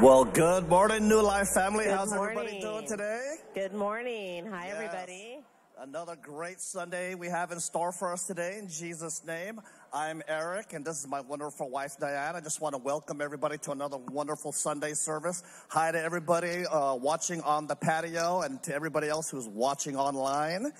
Well, good morning, New Life family. Good How's morning. everybody doing today? Good morning. Hi, Yes. everybody. Another great Sunday we have in store for us today in Jesus' name. I'm Eric, and this is my wonderful wife, Diane. I just want to welcome everybody to another wonderful Sunday service. Hi to everybody uh, watching on the patio and to everybody else who's watching online.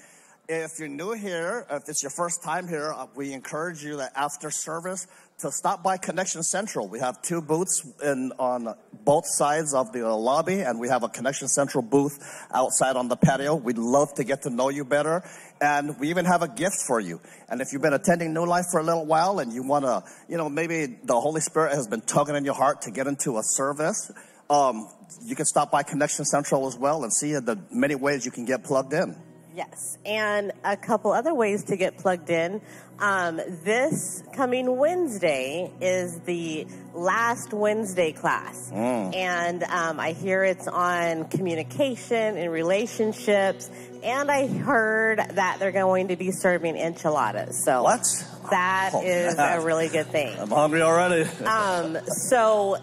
If you're new here, if it's your first time here, uh, we encourage you that after service to stop by Connection Central. We have two booths in, on both sides of the lobby, and we have a Connection Central booth outside on the patio. We'd love to get to know you better, and we even have a gift for you. And if you've been attending New Life for a little while and you want to, you know, maybe the Holy Spirit has been tugging in your heart to get into a service, um, you can stop by Connection Central as well and see the many ways you can get plugged in. Yes, and a couple other ways to get plugged in. Um, this coming Wednesday is the last Wednesday class, and um, I hear it's on communication and relationships. And I heard that they're going to be serving enchiladas. So What? that Oh, is a really good thing. I'm hungry already. Um, so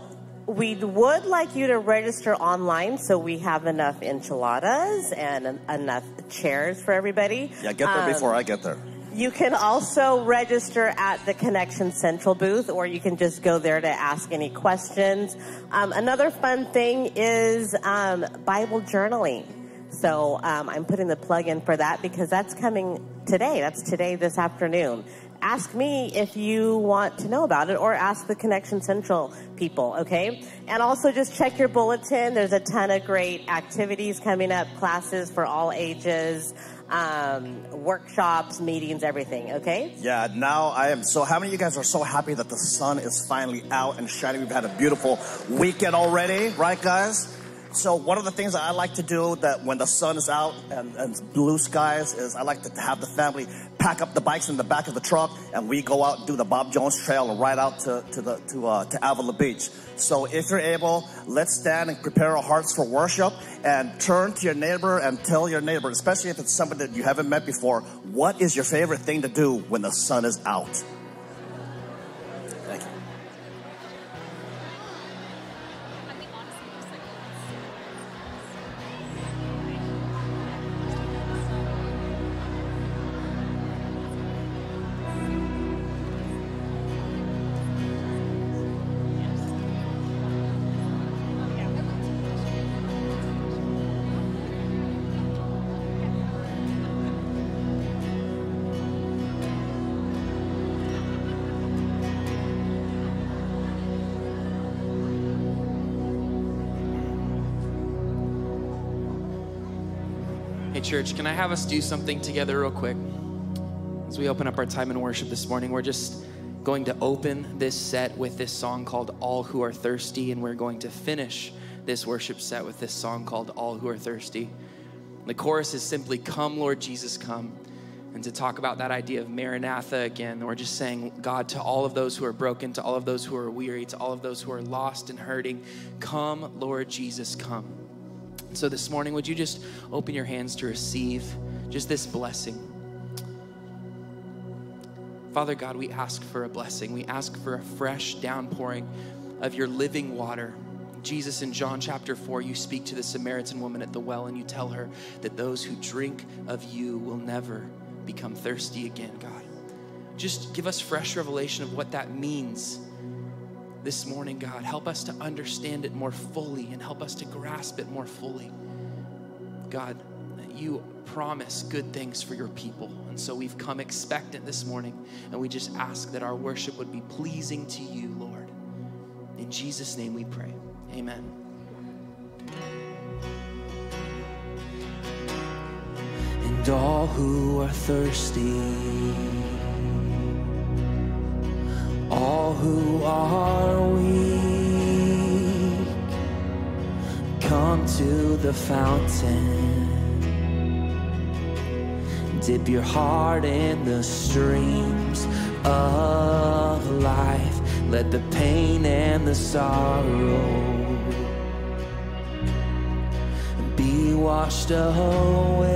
we would like you to register online so we have enough enchiladas and enough chairs for everybody. yeah, get there Um, before I get there. You can also register at the Connection Central booth, or you can just go there to ask any questions. Um, another fun thing is um, Bible journaling. So um, I'm putting the plug in for that because that's coming today. That's today, this afternoon. Ask me if you want to know about it, or ask the Connection Central people, okay? And also just check your bulletin. There's a ton of great activities coming up, classes for all ages um, workshops, meetings, everything. Okay. Yeah, now I am so. How many of you guys are so happy that the sun is finally out and shining? We've had a beautiful weekend already, right, guys? So one of the things that I like to do that when the sun is out and, and blue skies is I like to have the family pack up the bikes in the back of the truck and we go out and do the Bob Jones Trail and ride out to to the to uh, to Avila Beach. So if you're able, let's stand and prepare our hearts for worship and turn to your neighbor and tell your neighbor, especially if it's somebody that you haven't met before, what is your favorite thing to do when the sun is out? Church, can I have us do something together, real quick? As we open up our time in worship this morning, we're just going to open this set with this song called All Who Are Thirsty, and we're going to finish this worship set with this song called All Who Are Thirsty. The chorus is simply, Come, Lord Jesus, come. And to talk about that idea of Maranatha again, we're just saying, God, to all of those who are broken, to all of those who are weary, to all of those who are lost and hurting, come, Lord Jesus, come. So this morning, would you just open your hands to receive just this blessing? Father God, we ask for a blessing. We ask for a fresh downpouring of your living water. Jesus, in John chapter 4, you speak to the Samaritan woman at the well and you tell her that those who drink of you will never become thirsty again, God. Just give us fresh revelation of what that means this morning, God. Help us to understand it more fully and help us to grasp it more fully. God, you promise good things for your people. And so we've come expectant this morning, and we just ask that our worship would be pleasing to you, Lord. In Jesus' name we pray. Amen. And all who are thirsty, all who are weak, come to the fountain. Dip your heart in the streams of life. Let the pain and the sorrow be washed away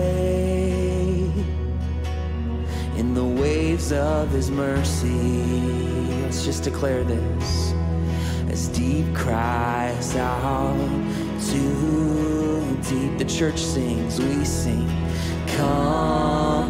in the waves of his mercy silence, just declare this. As deep cries out, to deep, the church sings, we sing, come.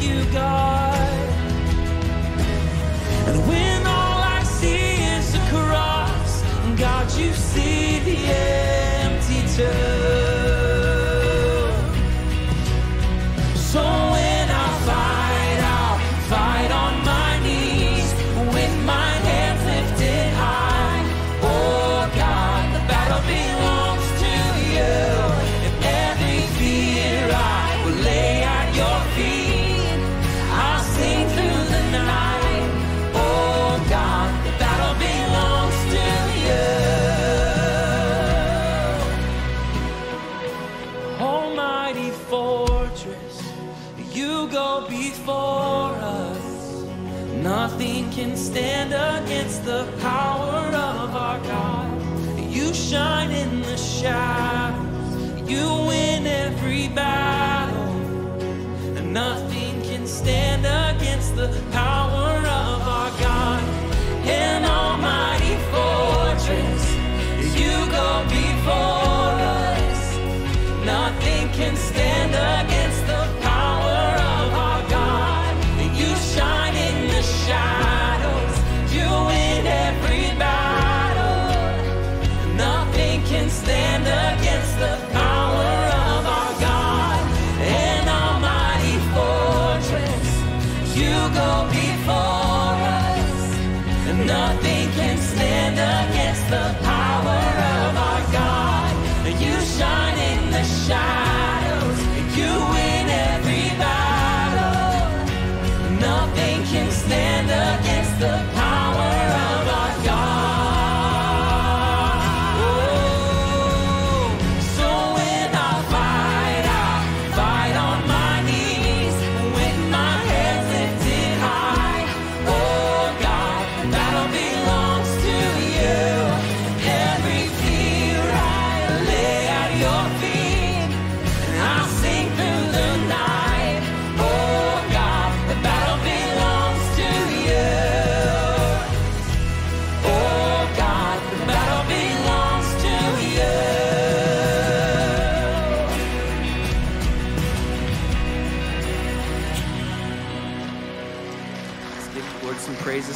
you, God. And when all I see is a cross, God, you see the end.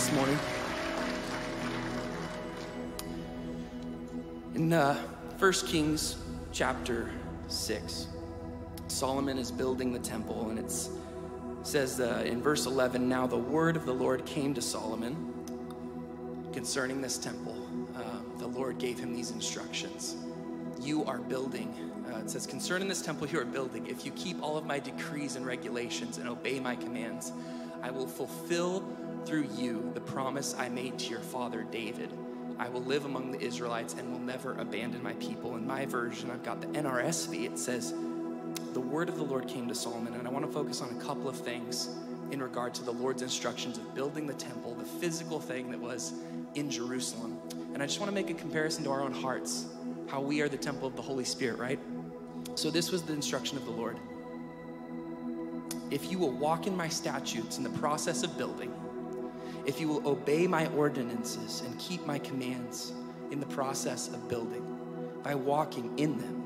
This morning. In uh, 1 Kings chapter 6, Solomon is building the temple, and it says uh, in verse 11 Now the word of the Lord came to Solomon concerning this temple. Uh, the Lord gave him these instructions. You are building uh, it says, Concerning this temple you are building, if you keep all of my decrees and regulations and obey my commands, I will fulfill through you the promise I made to your father David. I will live among the Israelites and will never abandon my people. In my version, I've got the NRSV. It says, The word of the Lord came to Solomon. And I want to focus on a couple of things in regard to the Lord's instructions of building the temple, the physical thing that was in Jerusalem. And I just want to make a comparison to our own hearts, how we are the temple of the Holy Spirit, right? So, this was the instruction of the Lord. If you will walk in my statutes in the process of building, if you will obey my ordinances and keep my commands in the process of building, by walking in them,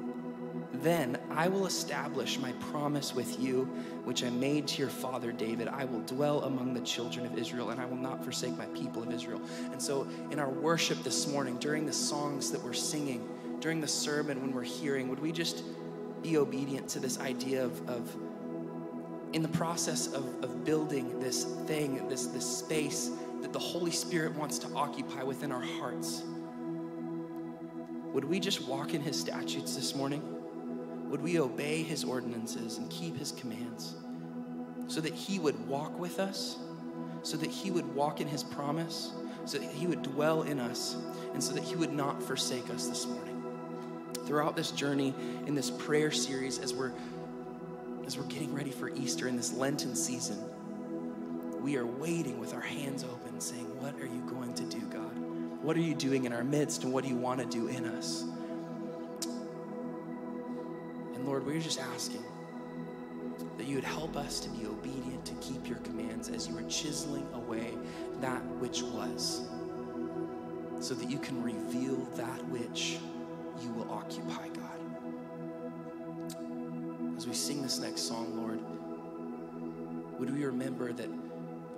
then I will establish my promise with you, which I made to your father David. I will dwell among the children of Israel, and I will not forsake my people of Israel. And so, in our worship this morning, during the songs that we're singing, during the sermon when we're hearing, would we just be obedient to this idea of, of in the process of, of building this thing, this, this space that the Holy Spirit wants to occupy within our hearts, would we just walk in His statutes this morning? Would we obey His ordinances and keep His commands so that He would walk with us, so that He would walk in His promise, so that He would dwell in us, and so that He would not forsake us this morning? throughout this journey in this prayer series as we're as we're getting ready for Easter in this Lenten season, we are waiting with our hands open, saying, What are you going to do, God? What are you doing in our midst, and what do you want to do in us? And Lord, we're just asking that you would help us to be obedient, to keep your commands as you are chiseling away that which was, so that you can reveal that which you will occupy, God. As we sing this next song, Lord, would we remember that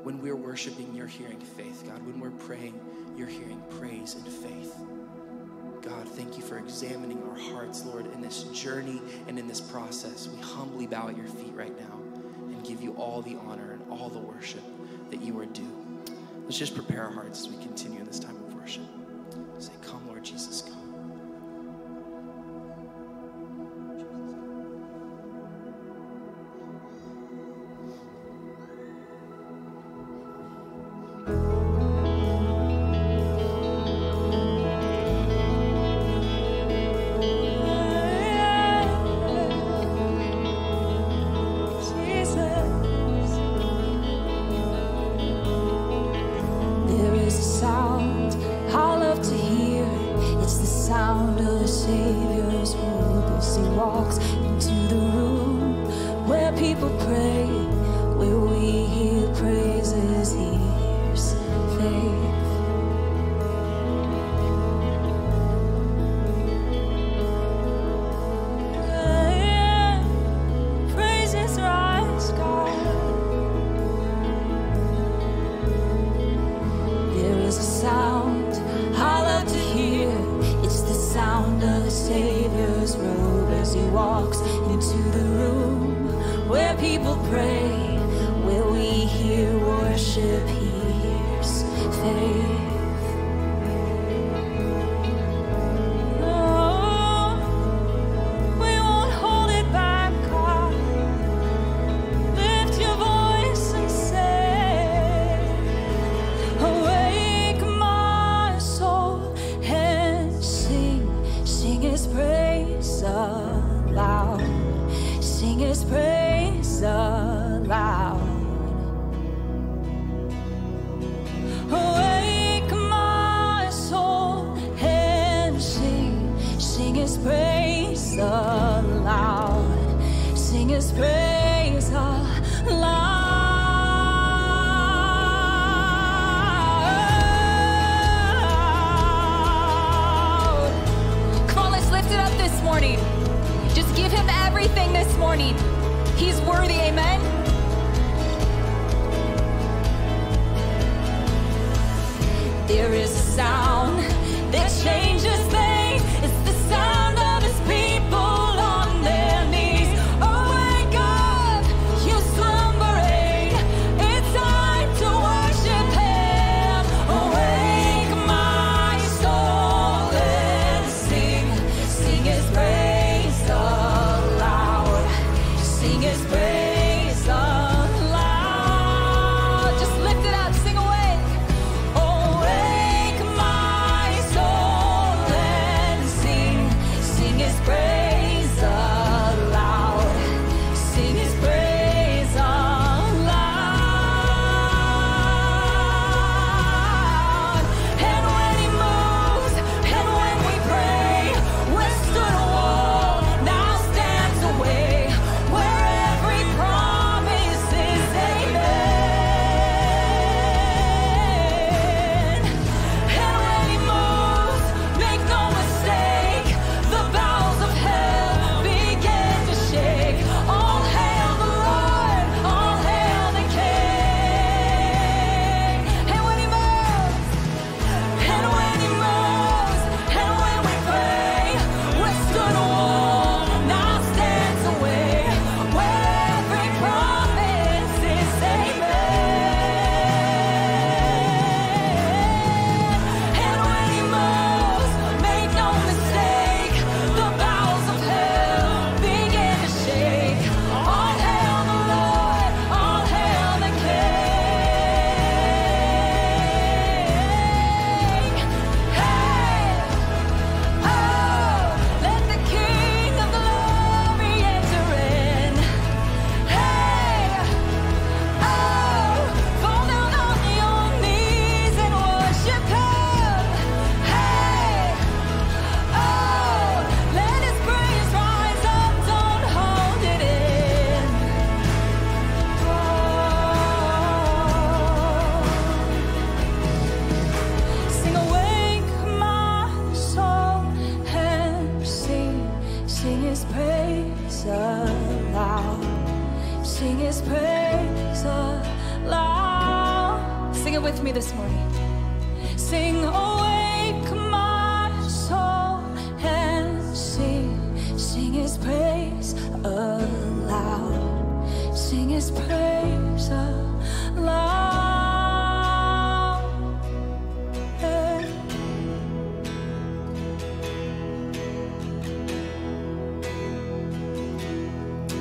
when we're worshiping, you're hearing faith, God. When we're praying, you're hearing praise and faith. God, thank you for examining our hearts, Lord, in this journey and in this process. We humbly bow at your feet right now and give you all the honor and all the worship that you are due. Let's just prepare our hearts as we continue in this time of worship.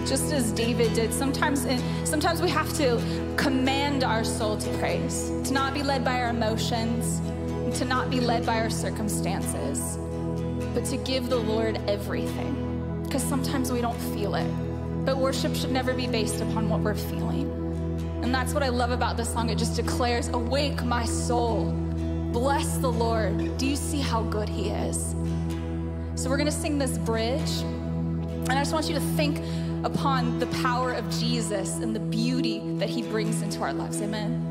just as David did. Sometimes, sometimes we have to command our soul to praise, to not be led by our emotions, to not be led by our circumstances, but to give the Lord everything. Because sometimes we don't feel it. But worship should never be based upon what we're feeling. And that's what I love about this song. It just declares, Awake, my soul. Bless the Lord. Do you see how good He is? So we're going to sing this bridge. And I just want you to think upon the power of Jesus and the beauty that He brings into our lives. Amen.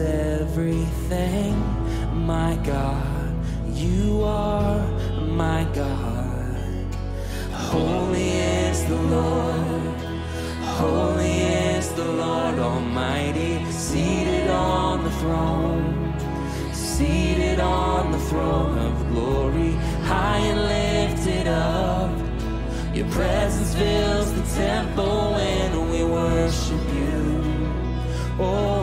everything, my God. You are my God. Holy is the Lord, holy is the Lord Almighty, seated on the throne, seated on the throne of glory, high and lifted up. Your presence fills the temple when we worship you. Oh,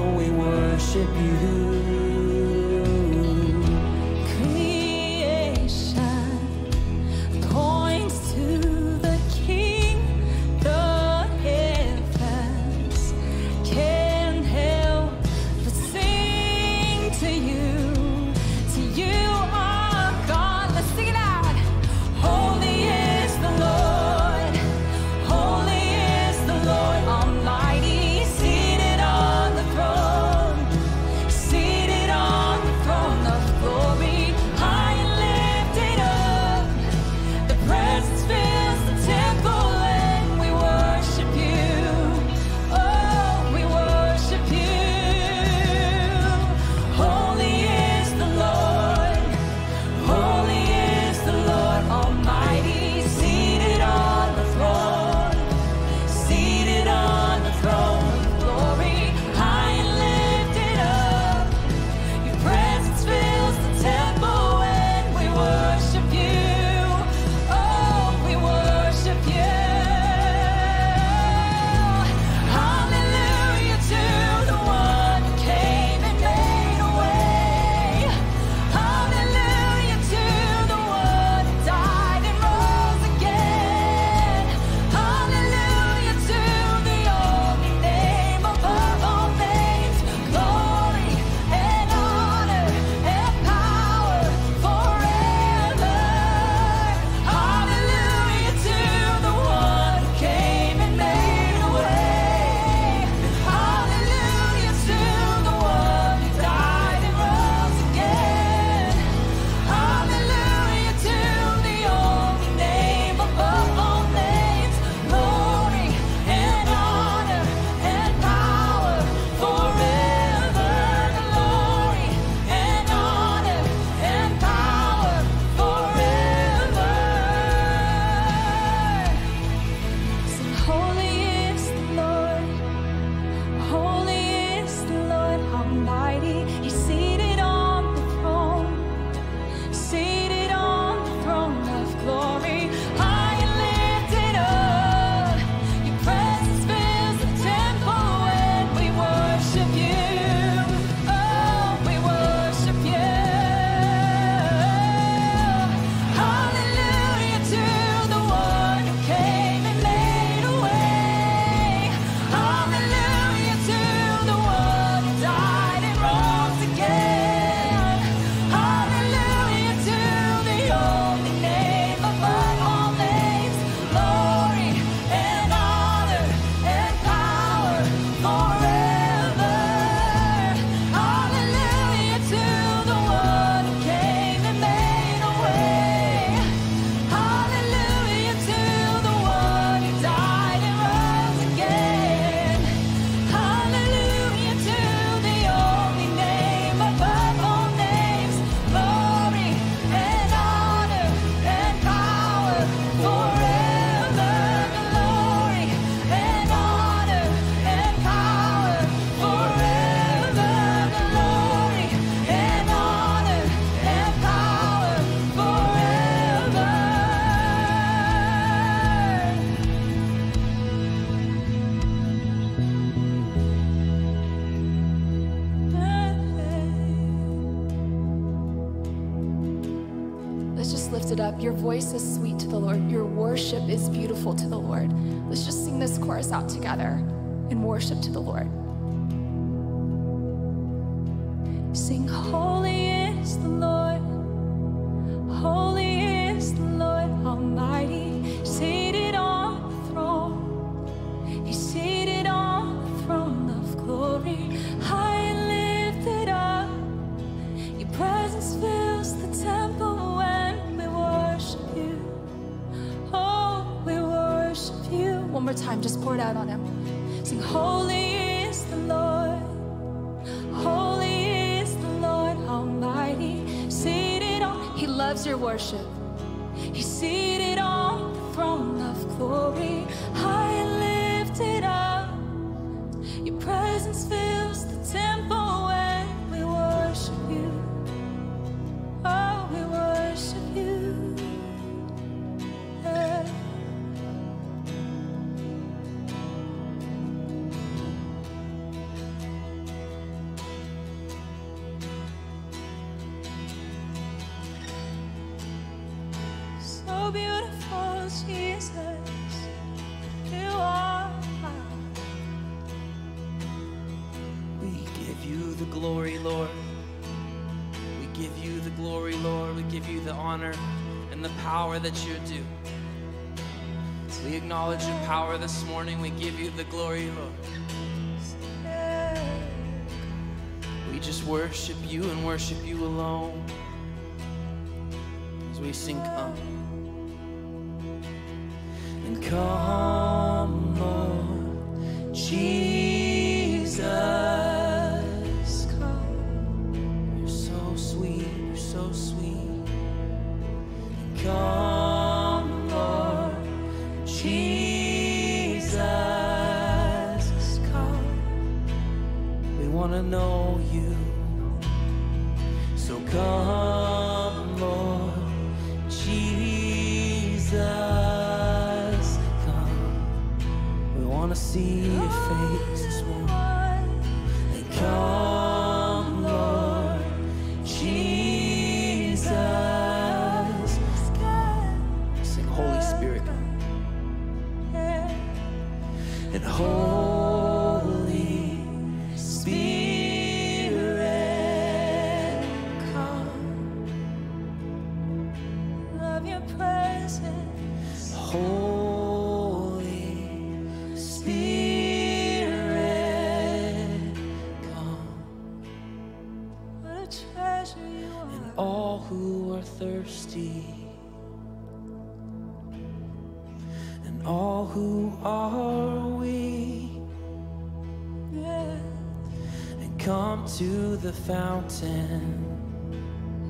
voice is sweet to the Lord. Your worship is beautiful to the Lord. Let's just sing this chorus out together and worship to the Lord. Worship. He's seated on the throne of glory. High and lifted up. Your presence fills power that you're due. We acknowledge your power this morning. We give you the glory, Lord. We just worship you and worship you alone. As we sing, come. And come, Lord Jesus. The fountain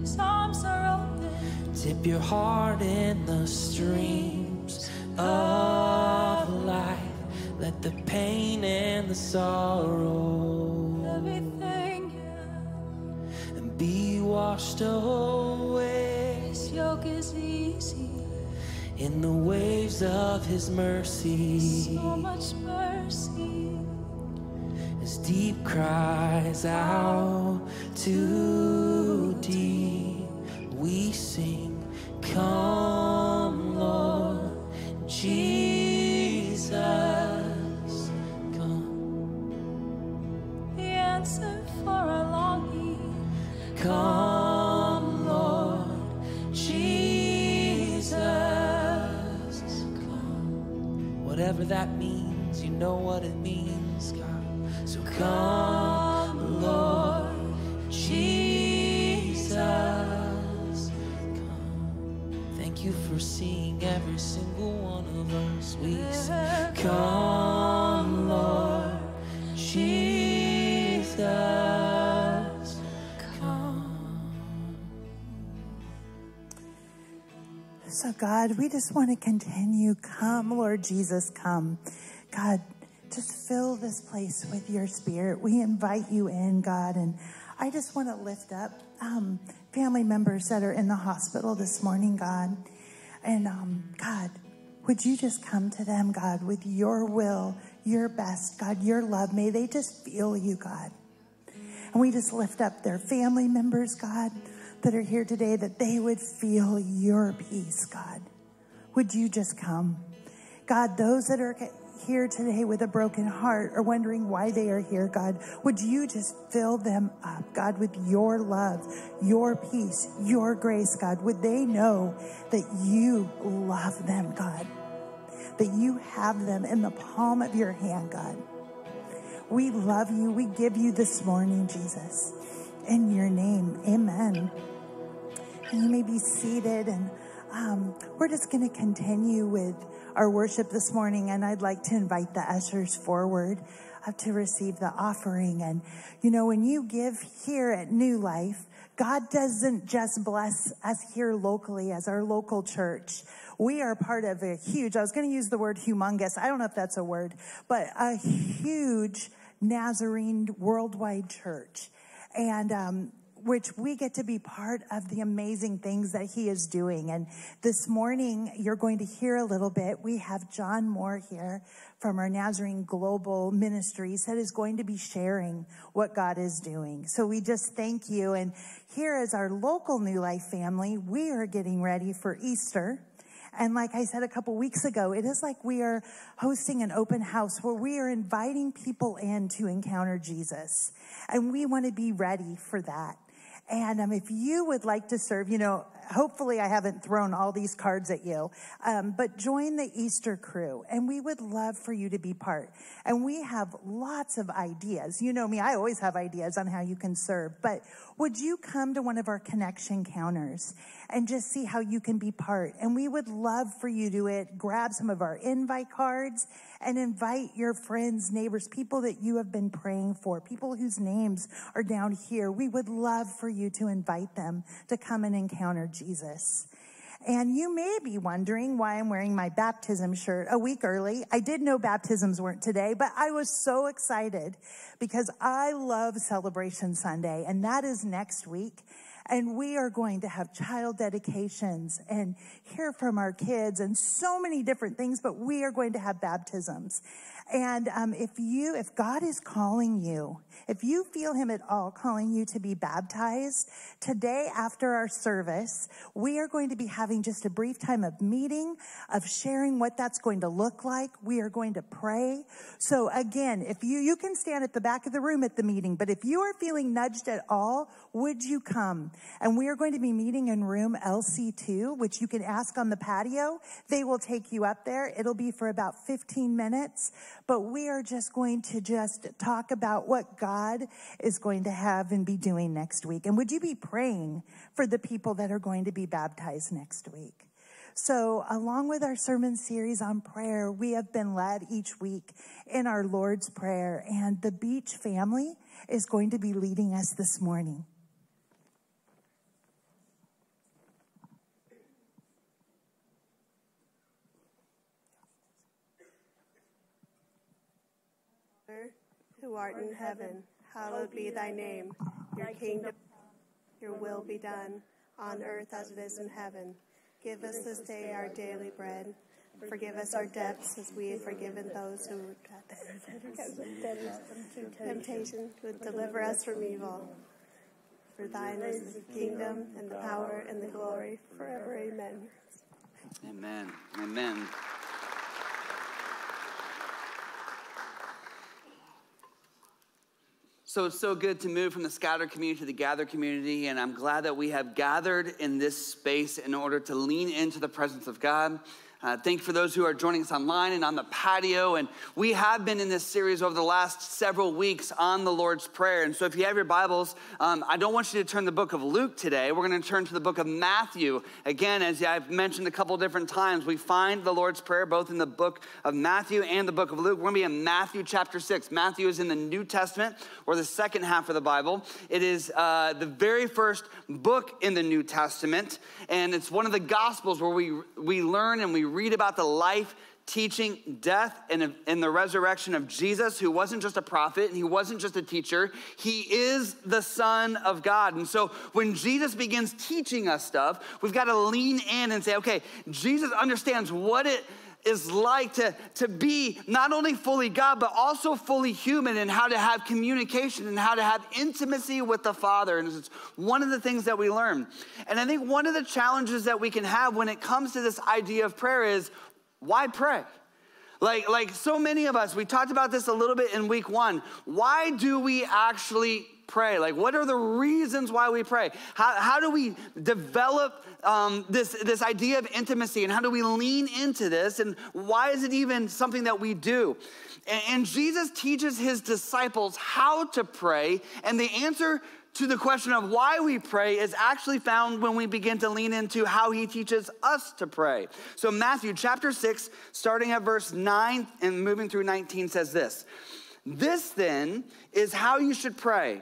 His arms are open. dip your heart in the streams of life let the pain and the sorrow Everything, yeah. and be washed away His yoke is easy. in the waves of his mercy So much mercy. Deep cries out. To deep we sing come God, we just want to continue. Come, Lord Jesus, come. God, just fill this place with your spirit. We invite you in, God. And I just want to lift up um, family members that are in the hospital this morning, God. And um, God, would you just come to them, God, with your will, your best, God, your love? May they just feel you, God. And we just lift up their family members, God, that are here today, that they would feel your peace, God. Would you just come? God, those that are here today with a broken heart or wondering why they are here, God, would you just fill them up, God, with your love, your peace, your grace, God? Would they know that you love them, God? That you have them in the palm of your hand, God. We love you. We give you this morning, Jesus. In your name, amen. And you may be seated, and um, we're just going to continue with our worship this morning, and I'd like to invite the ushers forward uh, to receive the offering. And, you know, when you give here at New Life, God doesn't just bless us here locally as our local church. We are part of a huge, I was going to use the word humongous. I don't know if that's a word, but a huge Nazarene worldwide church. And, um, which we get to be part of the amazing things that he is doing. And this morning, you're going to hear a little bit. We have John Moore here from our Nazarene Global Ministries that is going to be sharing what God is doing. So we just thank you. And here is our local New Life family, we are getting ready for Easter. And like I said a couple weeks ago, it is like we are hosting an open house where we are inviting people in to encounter Jesus. And we want to be ready for that. And um, if you would like to serve, you know, hopefully I haven't thrown all these cards at you, um, but join the Easter crew, and we would love for you to be part. And we have lots of ideas. You know me, I always have ideas on how you can serve, but would you come to one of our connection counters and just see how you can be part? And we would love for you to it, grab some of our invite cards and invite your friends, neighbors, people that you have been praying for, people whose names are down here. We would love for you to invite them to come and encounter Jesus. And you may be wondering why I'm wearing my baptism shirt a week early. I did know baptisms weren't today, but I was so excited because I love Celebration Sunday, and that is next week. And we are going to have child dedications and hear from our kids and so many different things, but we are going to have baptisms. And um, if you, if God is calling you, if you feel Him at all calling you to be baptized, today after our service, we are going to be having just a brief time of meeting, of sharing what that's going to look like. We are going to pray. So again, if you, you can stand at the back of the room at the meeting, but if you are feeling nudged at all, would you come? And we are going to be meeting in room LC2, which you can ask on the patio. They will take you up there. It'll be for about 15 minutes but we are just going to just talk about what God is going to have and be doing next week. And would you be praying for the people that are going to be baptized next week? So, along with our sermon series on prayer, we have been led each week in our Lord's Prayer, and the Beach family is going to be leading us this morning. Who art in heaven, hallowed be thy name. Your kingdom, your will be done, on earth as it is in heaven. Give us this day our daily bread. Forgive us our debts as we have forgiven those who temptation would deliver us from evil. For thine is the kingdom and the power and the glory forever. Amen. Amen. Amen. So it's so good to move from the scattered community to the gathered community, and I'm glad that we have gathered in this space in order to lean into the presence of God. Uh, thank you for those who are joining us online and on the patio. And we have been in this series over the last several weeks on the Lord's Prayer. And so if you have your Bibles, um, I don't want you to turn the book of Luke today. We're going to turn to the book of Matthew. Again, as I've mentioned a couple different times, we find the Lord's Prayer both in the book of Matthew and the book of Luke. We're going to be in Matthew chapter 6. Matthew is in the New Testament or the second half of the Bible. It is uh, the very first book in the New Testament. And it's one of the Gospels where we, we learn and we read about the life, teaching, death, and, and the resurrection of Jesus, who wasn't just a prophet and he wasn't just a teacher, he is the Son of God. And so when Jesus begins teaching us stuff, we've got to lean in and say, okay, Jesus understands what it is like to, to be not only fully God, but also fully human and how to have communication and how to have intimacy with the Father. And it's one of the things that we learn. And I think one of the challenges that we can have when it comes to this idea of prayer is why pray? Like, like so many of us, we talked about this a little bit in week one. Why do we actually pray? Like, what are the reasons why we pray? How, how do we develop um, this, this idea of intimacy and how do we lean into this? And why is it even something that we do? And, and Jesus teaches his disciples how to pray, and the answer to the question of why we pray is actually found when we begin to lean into how he teaches us to pray. So, Matthew chapter 6, starting at verse 9 and moving through 19, says this This then is how you should pray.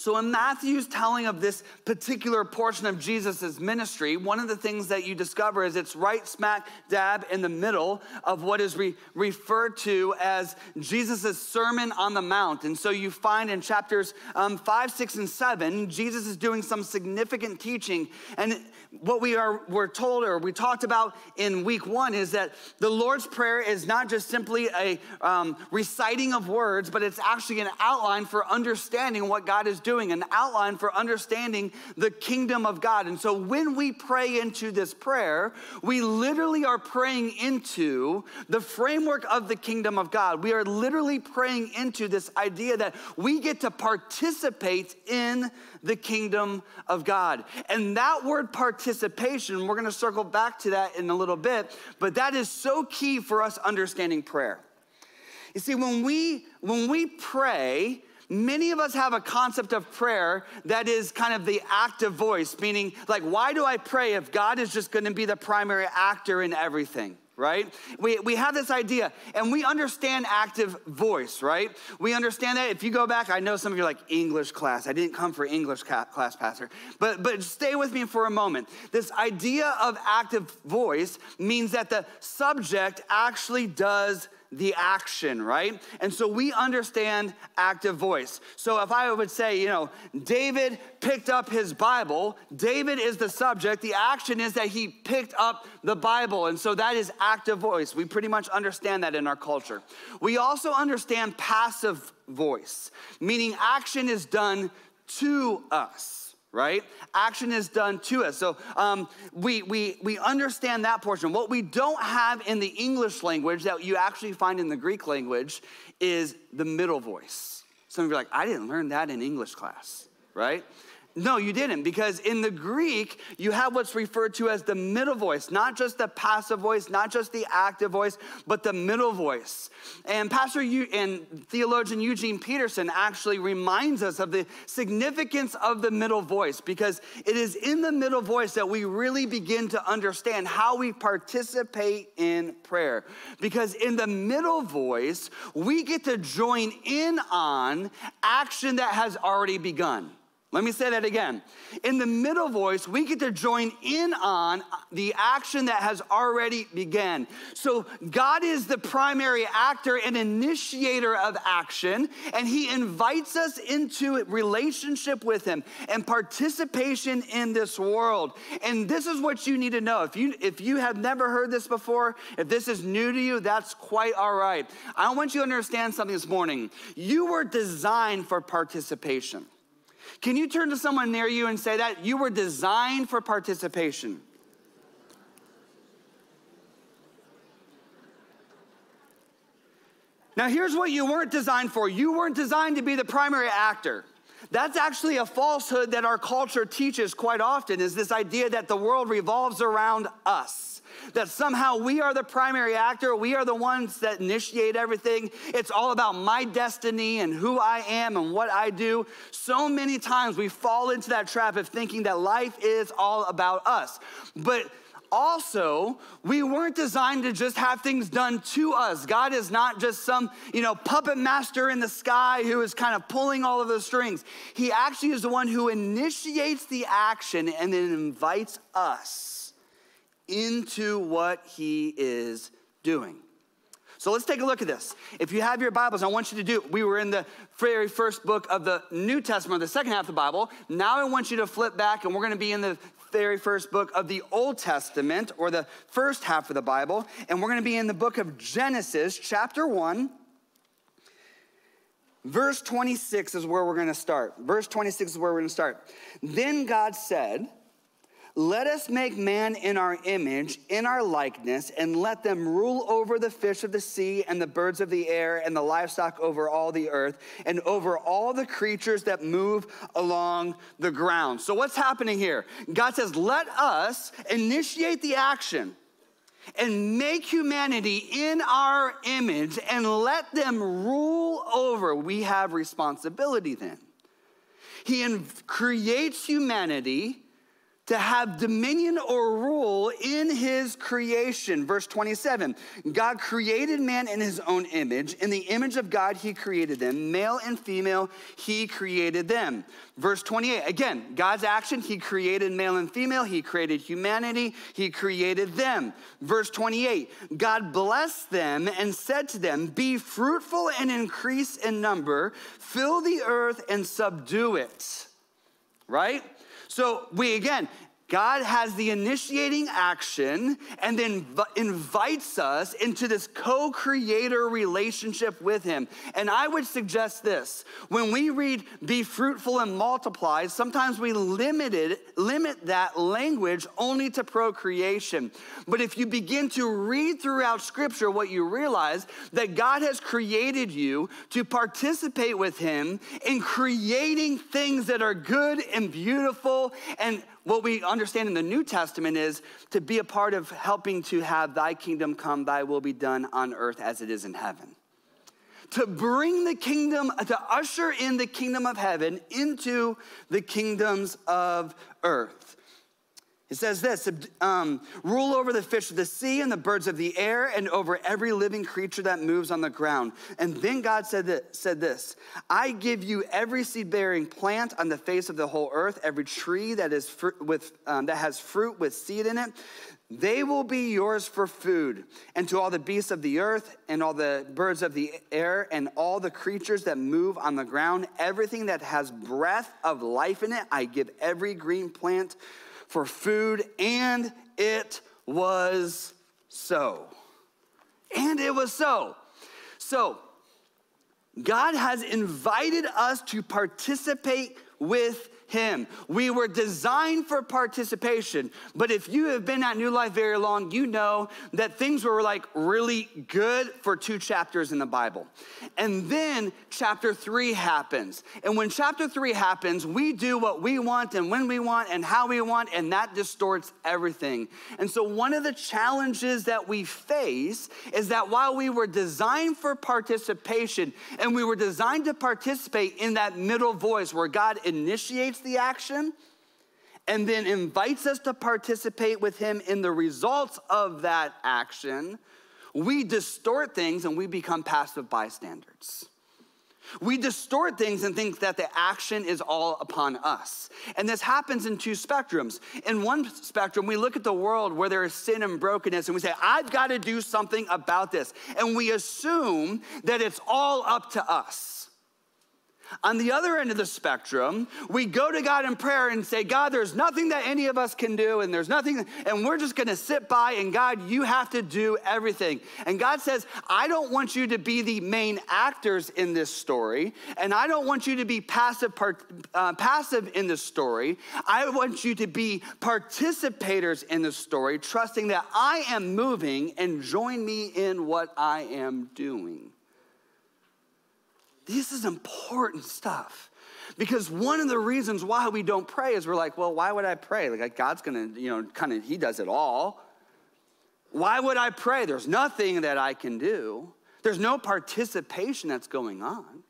So, in Matthew's telling of this particular portion of Jesus' ministry, one of the things that you discover is it's right smack dab in the middle of what is re- referred to as Jesus' Sermon on the Mount. And so you find in chapters um, 5, 6, and 7, Jesus is doing some significant teaching. And what we are we're told or we talked about in week one is that the Lord's Prayer is not just simply a um, reciting of words, but it's actually an outline for understanding what God is doing, an outline for understanding the kingdom of God. And so when we pray into this prayer, we literally are praying into the framework of the kingdom of God. We are literally praying into this idea that we get to participate in the kingdom of God. And that word participation, we're gonna circle back to that in a little bit, but that is so key for us understanding prayer. You see, when we when we pray, many of us have a concept of prayer that is kind of the active voice, meaning like, why do I pray if God is just gonna be the primary actor in everything? right? We, we have this idea and we understand active voice, right? We understand that. If you go back, I know some of you are like, English class. I didn't come for English class, Pastor. But, but stay with me for a moment. This idea of active voice means that the subject actually does the action, right? And so we understand active voice. So if I would say, you know, David picked up his Bible, David is the subject. The action is that he picked up the Bible. And so that is active voice. We pretty much understand that in our culture. We also understand passive voice, meaning action is done to us right? Action is done to us. So um, we, we, we understand that portion. What we don't have in the English language that you actually find in the Greek language is the middle voice. Some of you are like, I didn't learn that in English class, right? No, you didn't, because in the Greek, you have what's referred to as the middle voice, not just the passive voice, not just the active voice, but the middle voice. And Pastor U- and theologian Eugene Peterson actually reminds us of the significance of the middle voice, because it is in the middle voice that we really begin to understand how we participate in prayer. Because in the middle voice, we get to join in on action that has already begun. Let me say that again. In the middle voice, we get to join in on the action that has already begun. So God is the primary actor and initiator of action, and He invites us into relationship with Him and participation in this world. And this is what you need to know. If you if you have never heard this before, if this is new to you, that's quite all right. I want you to understand something this morning. You were designed for participation. Can you turn to someone near you and say that? You were designed for participation. Now, here's what you weren't designed for you weren't designed to be the primary actor. That's actually a falsehood that our culture teaches quite often is this idea that the world revolves around us that somehow we are the primary actor, we are the ones that initiate everything. It's all about my destiny and who I am and what I do. So many times we fall into that trap of thinking that life is all about us. But also we weren't designed to just have things done to us god is not just some you know puppet master in the sky who is kind of pulling all of the strings he actually is the one who initiates the action and then invites us into what he is doing. So let's take a look at this. If you have your Bibles, I want you to do, we were in the very first book of the New Testament, the second half of the Bible. Now I want you to flip back and we're going to be in the very first book of the Old Testament, or the first half of the Bible, and we're gonna be in the book of Genesis, chapter 1. Verse 26 is where we're gonna start. Verse 26 is where we're gonna start. Then God said, let us make man in our image, in our likeness, and let them rule over the fish of the sea and the birds of the air and the livestock over all the earth and over all the creatures that move along the ground. So, what's happening here? God says, let us initiate the action and make humanity in our image and let them rule over. We have responsibility then. He creates humanity to have dominion or rule in his creation. Verse 27 God created man in his own image. In the image of God, he created them. Male and female, he created them. Verse 28 again, God's action, he created male and female. He created humanity. He created them. Verse 28 God blessed them and said to them, Be fruitful and increase in number, fill the earth and subdue it. Right? So we again, God has the initiating action and then invites us into this co creator relationship with Him. And I would suggest this when we read, be fruitful and multiply, sometimes we limited, limit that language only to procreation. But if you begin to read throughout Scripture, what you realize that God has created you to participate with Him in creating things that are good and beautiful and what we understand in the New Testament is to be a part of helping to have thy kingdom come, thy will be done on earth as it is in heaven. To bring the kingdom, to usher in the kingdom of heaven into the kingdoms of earth. It says this um, rule over the fish of the sea and the birds of the air and over every living creature that moves on the ground. And then God said, that, said this I give you every seed bearing plant on the face of the whole earth, every tree that, is fr- with, um, that has fruit with seed in it. They will be yours for food. And to all the beasts of the earth, and all the birds of the air, and all the creatures that move on the ground, everything that has breath of life in it, I give every green plant for food, and it was so. And it was so. So, God has invited us to participate with him. We were designed for participation. But if you have been at New Life very long, you know that things were like really good for two chapters in the Bible. And then chapter three happens. And when chapter three happens, we do what we want and when we want and how we want, and that distorts everything. And so, one of the challenges that we face is that while we were designed for participation and we were designed to participate in that middle voice where God initiates the action and then invites us to participate with him in the results of that action, we distort things and we become passive bystanders. We distort things and think that the action is all upon us. And this happens in two spectrums. In one spectrum, we look at the world where there is sin and brokenness and we say, I've got to do something about this. And we assume that it's all up to us. On the other end of the spectrum, we go to God in prayer and say, God, there's nothing that any of us can do, and there's nothing, and we're just gonna sit by, and God, you have to do everything. And God says, I don't want you to be the main actors in this story, and I don't want you to be passive, part, uh, passive in the story. I want you to be participators in the story, trusting that I am moving and join me in what I am doing. This is important stuff. Because one of the reasons why we don't pray is we're like, well, why would I pray? Like, God's gonna, you know, kind of, He does it all. Why would I pray? There's nothing that I can do, there's no participation that's going on.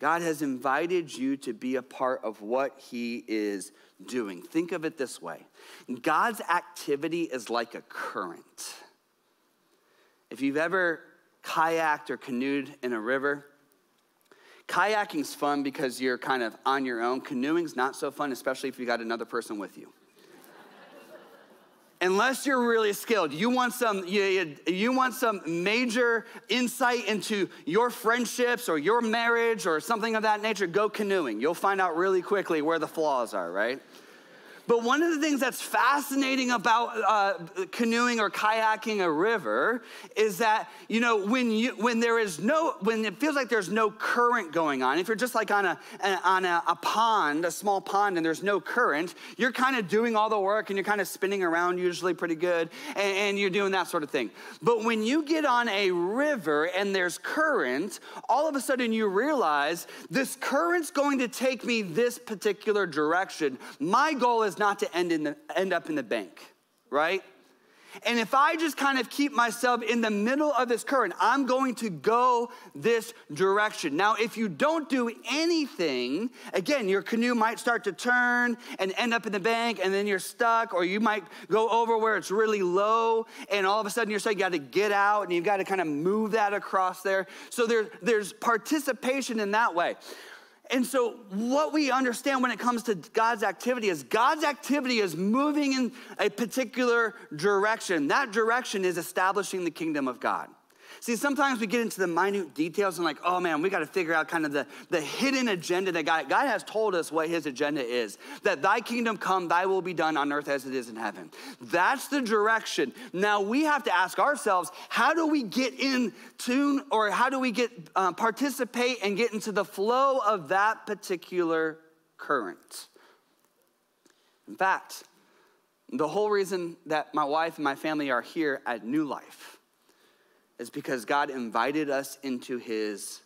God has invited you to be a part of what He is doing. Think of it this way God's activity is like a current. If you've ever kayaked or canoed in a river. Kayaking's fun because you're kind of on your own. Canoeing's not so fun, especially if you got another person with you. Unless you're really skilled, you want some you, you want some major insight into your friendships or your marriage or something of that nature, go canoeing. You'll find out really quickly where the flaws are, right? But one of the things that's fascinating about uh, canoeing or kayaking a river is that, you know, when, you, when there is no, when it feels like there's no current going on, if you're just like on a, on a, a pond, a small pond, and there's no current, you're kind of doing all the work and you're kind of spinning around usually pretty good, and, and you're doing that sort of thing. But when you get on a river and there's current, all of a sudden you realize this current's going to take me this particular direction. My goal is not to end, in the, end up in the bank, right? And if I just kind of keep myself in the middle of this current, I'm going to go this direction. Now, if you don't do anything, again, your canoe might start to turn and end up in the bank, and then you're stuck, or you might go over where it's really low, and all of a sudden you're saying you got to get out and you've got to kind of move that across there. So there, there's participation in that way. And so, what we understand when it comes to God's activity is God's activity is moving in a particular direction. That direction is establishing the kingdom of God. See, sometimes we get into the minute details and like, oh man, we got to figure out kind of the, the hidden agenda that God, God has told us what his agenda is. That thy kingdom come, thy will be done on earth as it is in heaven. That's the direction. Now we have to ask ourselves, how do we get in tune or how do we get uh, participate and get into the flow of that particular current? In fact, the whole reason that my wife and my family are here at New Life is because God invited us into his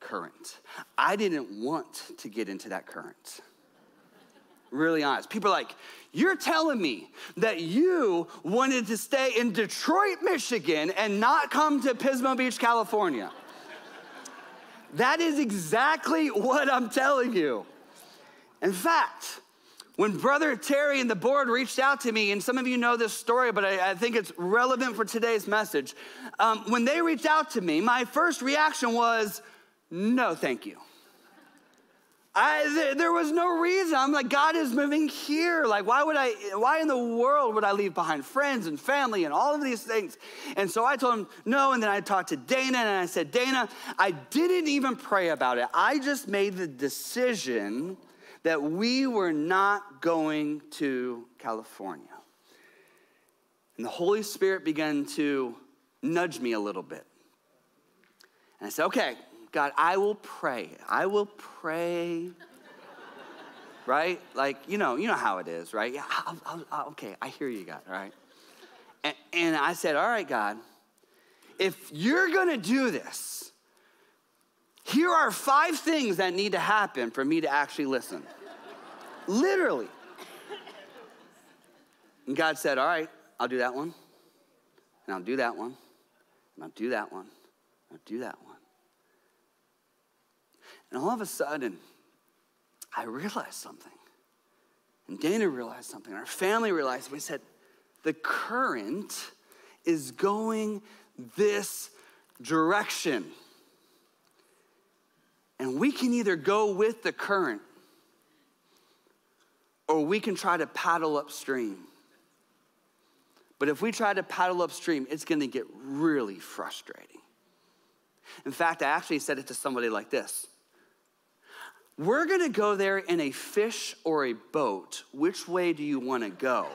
current. I didn't want to get into that current. Really honest. People are like, You're telling me that you wanted to stay in Detroit, Michigan and not come to Pismo Beach, California. that is exactly what I'm telling you. In fact, when Brother Terry and the board reached out to me, and some of you know this story, but I, I think it's relevant for today's message. Um, when they reached out to me, my first reaction was, no, thank you. I, th- there was no reason. I'm like, God is moving here. Like, why would I, why in the world would I leave behind friends and family and all of these things? And so I told him no. And then I talked to Dana and I said, Dana, I didn't even pray about it. I just made the decision that we were not going to California. And the Holy Spirit began to nudge me a little bit. And I said, okay, God, I will pray. I will pray. right? Like, you know, you know how it is, right? Yeah, I'll, I'll, I'll, okay, I hear you, God, right? And, and I said, all right, God, if you're gonna do this, here are five things that need to happen for me to actually listen. Literally. And God said, All right, I'll do that one. And I'll do that one. And I'll do that one. And I'll do that one. And all of a sudden, I realized something. And Dana realized something. Our family realized. We said, the current is going this direction. And we can either go with the current or we can try to paddle upstream. But if we try to paddle upstream, it's gonna get really frustrating. In fact, I actually said it to somebody like this We're gonna go there in a fish or a boat. Which way do you wanna go?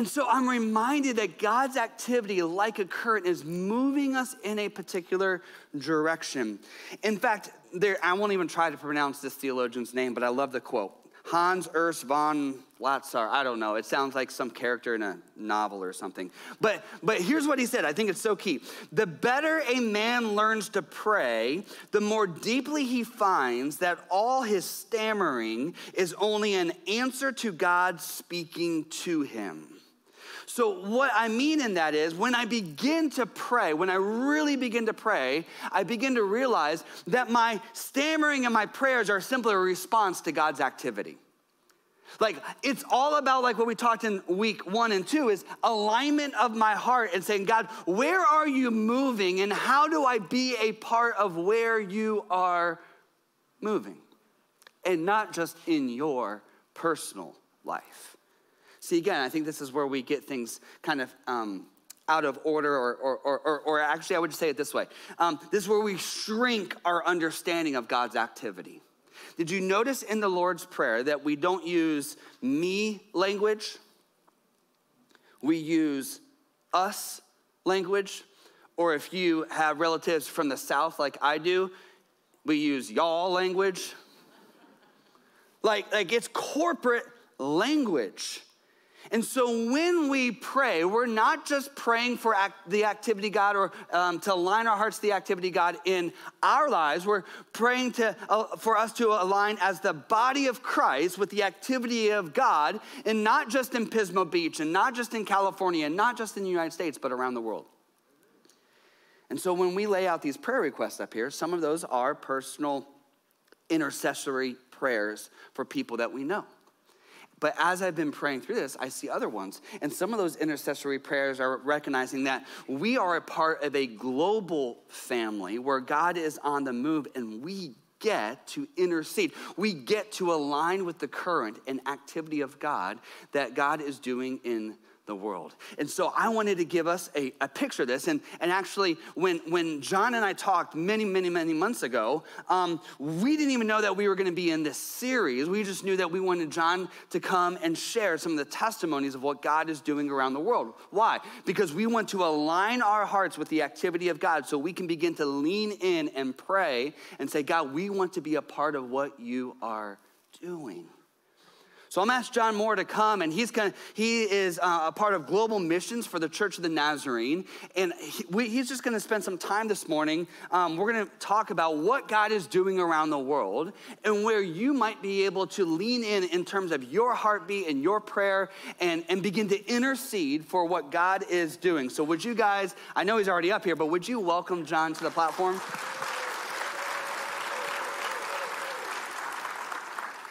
And so I'm reminded that God's activity, like a current, is moving us in a particular direction. In fact, there, I won't even try to pronounce this theologian's name, but I love the quote. Hans Urs von Balthasar, I don't know. It sounds like some character in a novel or something. But, but here's what he said. I think it's so key. The better a man learns to pray, the more deeply he finds that all his stammering is only an answer to God speaking to him. So, what I mean in that is when I begin to pray, when I really begin to pray, I begin to realize that my stammering and my prayers are simply a response to God's activity. Like it's all about like what we talked in week one and two is alignment of my heart and saying, God, where are you moving and how do I be a part of where you are moving? And not just in your personal life. See, again, I think this is where we get things kind of um, out of order, or, or, or, or, actually, I would say it this way um, this is where we shrink our understanding of God's activity. Did you notice in the Lord's Prayer that we don't use me language? We use us language. Or if you have relatives from the South like I do, we use y'all language. Like, like it's corporate language. And so when we pray, we're not just praying for act, the activity God or um, to align our hearts to the activity God in our lives. We're praying to, uh, for us to align as the body of Christ with the activity of God, and not just in Pismo Beach, and not just in California, and not just in the United States, but around the world. And so when we lay out these prayer requests up here, some of those are personal intercessory prayers for people that we know. But as I've been praying through this, I see other ones. And some of those intercessory prayers are recognizing that we are a part of a global family where God is on the move and we get to intercede. We get to align with the current and activity of God that God is doing in the world. And so I wanted to give us a, a picture of this. And, and actually, when, when John and I talked many, many, many months ago, um, we didn't even know that we were going to be in this series. We just knew that we wanted John to come and share some of the testimonies of what God is doing around the world. Why? Because we want to align our hearts with the activity of God so we can begin to lean in and pray and say, God, we want to be a part of what you are doing. So I'm asked John Moore to come, and he's gonna, he is uh, a part of global missions for the Church of the Nazarene, and he, we, he's just going to spend some time this morning. Um, we're going to talk about what God is doing around the world and where you might be able to lean in in terms of your heartbeat and your prayer, and and begin to intercede for what God is doing. So would you guys? I know he's already up here, but would you welcome John to the platform?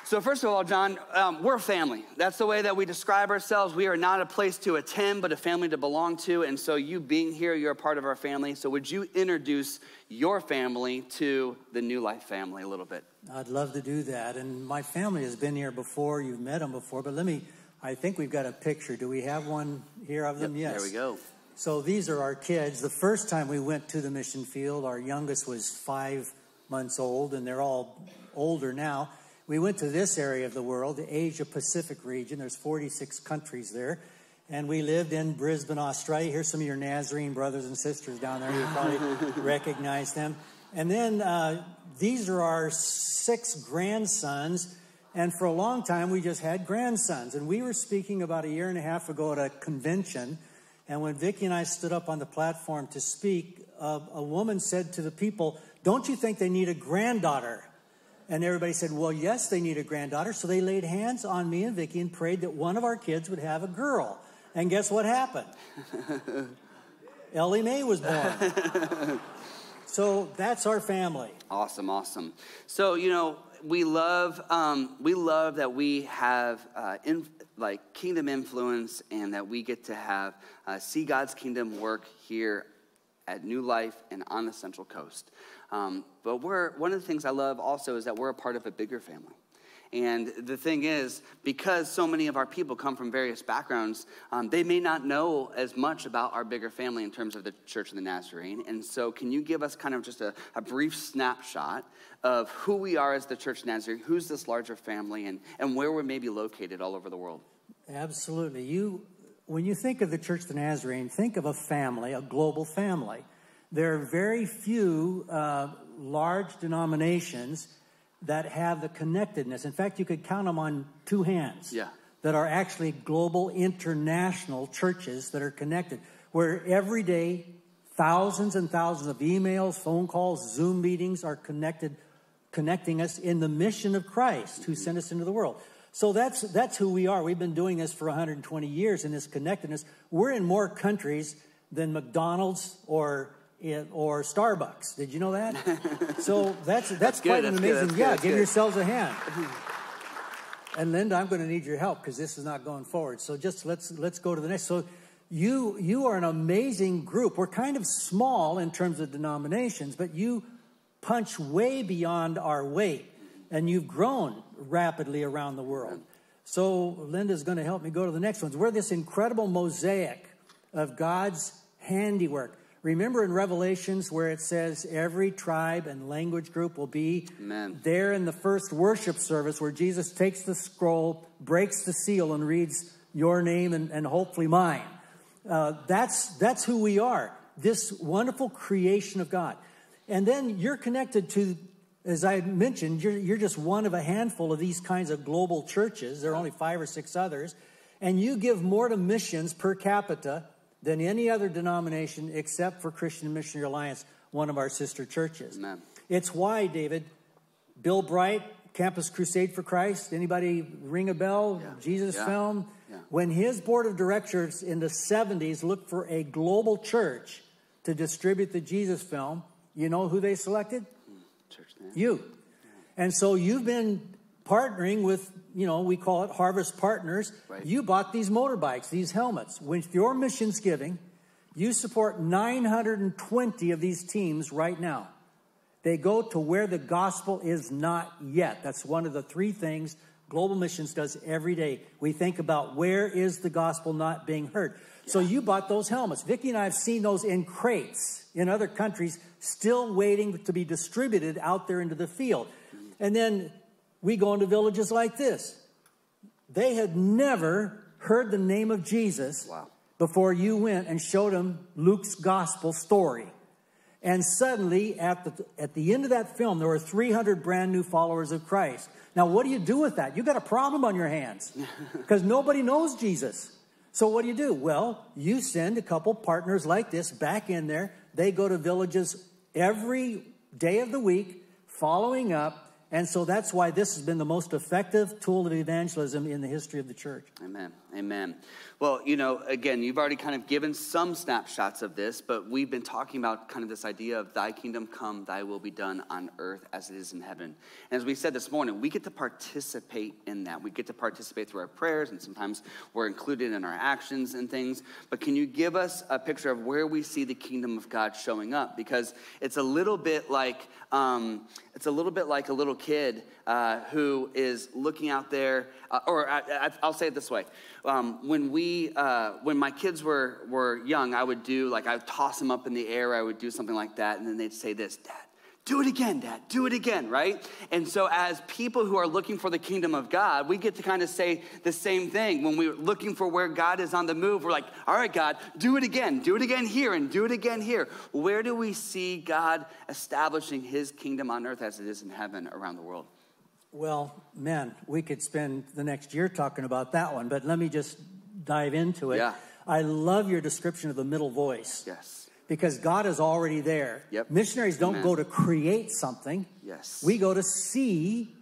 So, first of all, John, um, we're a family. That's the way that we describe ourselves. We are not a place to attend, but a family to belong to. And so, you being here, you're a part of our family. So, would you introduce your family to the New Life family a little bit? I'd love to do that. And my family has been here before. You've met them before. But let me, I think we've got a picture. Do we have one here of them? Yep, yes. There we go. So, these are our kids. The first time we went to the mission field, our youngest was five months old, and they're all older now we went to this area of the world, the Asia Pacific region. There's 46 countries there. And we lived in Brisbane, Australia. Here's some of your Nazarene brothers and sisters down there. You probably recognize them. And then uh, these are our six grandsons. And for a long time, we just had grandsons. And we were speaking about a year and a half ago at a convention. And when Vicki and I stood up on the platform to speak, uh, a woman said to the people, Don't you think they need a granddaughter? And everybody said, Well, yes, they need a granddaughter. So they laid hands on me and Vicki and prayed that one of our kids would have a girl. And guess what happened? Ellie Mae was born. so that's our family. Awesome, awesome. So you know, we love um, we love that we have uh, in, like kingdom influence, and that we get to have uh, see God's kingdom work here at New Life and on the Central Coast. Um, but we're, one of the things I love also is that we're a part of a bigger family. And the thing is, because so many of our people come from various backgrounds, um, they may not know as much about our bigger family in terms of the Church of the Nazarene. And so, can you give us kind of just a, a brief snapshot of who we are as the Church of Nazarene, who's this larger family, and, and where we're maybe located all over the world? Absolutely. You, when you think of the Church of the Nazarene, think of a family, a global family. There are very few uh, large denominations that have the connectedness. In fact, you could count them on two hands. Yeah. That are actually global international churches that are connected, where every day thousands and thousands of emails, phone calls, Zoom meetings are connected, connecting us in the mission of Christ who sent us into the world. So that's that's who we are. We've been doing this for 120 years in this connectedness. We're in more countries than McDonald's or or Starbucks. Did you know that? so that's that's, That's good, quite an that's amazing. good, yeah, that's give good. yourselves a hand. and Linda, I'm going to need your help because this is not going forward. So just let's let's go to the next. So you you are an amazing group. We're kind of small in terms of denominations, but you punch way beyond our weight, and you've grown rapidly around the world. So Linda's going to help me go to the next ones. We're this incredible mosaic of God's handiwork. Remember in Revelations where it says every tribe and language group will be Amen. there in the first worship service where Jesus takes the scroll, breaks the seal, and reads your name and, and hopefully mine. Uh, that's, that's who we are, this wonderful creation of God. And then you're connected to, as I mentioned, you're, you're just one of a handful of these kinds of global churches. There are only five or six others. And you give more to missions per capita than any other denomination except for Christian Missionary Alliance, one of our sister churches. Amen. It's why, David, Bill Bright, Campus Crusade for Christ, anybody ring a bell? Jesus Yeah. film? Yeah. When his board of directors in the 70s looked for a global church to distribute the Jesus film, you know who they selected? You. And so you've been partnering with, you know, we call it Harvest Partners. Right. You bought these motorbikes, these helmets. With your missions giving, you support 920 of these teams right now. They go to where the gospel is not yet. That's one of the three things Global Missions does every day. We think about where is the gospel not being heard. So you bought those helmets. Vicki and I have seen those in crates in other countries, still waiting to be distributed out there into the field. And then we go into villages like this. They had never heard the name of Jesus Wow. before you went and showed them Luke's gospel story. And suddenly, at the, at the end of that film, there were 300 brand new followers of Christ. Now, what do you do with that? You got a problem on your hands because nobody knows Jesus. So, what do you do? Well, you send a couple partners like this back in there. They go to villages every day of the week, following up. And so that's why this has been the most effective tool of evangelism in the history of the church. Amen. Amen. Well, you know, again, you've already kind of given some snapshots of this, but we've been talking about kind of this idea of thy kingdom come, thy will be done on earth as it is in heaven. And as we said this morning, we get to participate in that. We get to participate through our prayers, and sometimes we're included in our actions and things. But can you give us a picture of where we see the kingdom of God showing up? Because it's a little bit like, um, it's a little bit like a little kid uh, who is looking out there, uh, or I, I, I'll say it this way: um, when we, uh, when my kids were were young, I would do like I would toss them up in the air, I would do something like that, and then they'd say this, Dad. Do it again, Dad. Do it again, right? And so, as people who are looking for the kingdom of God, we get to kind of say the same thing. When we're looking for where God is on the move, we're like, all right, God, do it again. Do it again here and do it again here. Where do we see God establishing his kingdom on earth as it is in heaven around the world? Well, man, we could spend the next year talking about that one, but let me just dive into it. Yeah. I love your description of the middle voice. Yes. Because God is already there. Yep. Missionaries don't Amen. go to create something. Yes. We go to see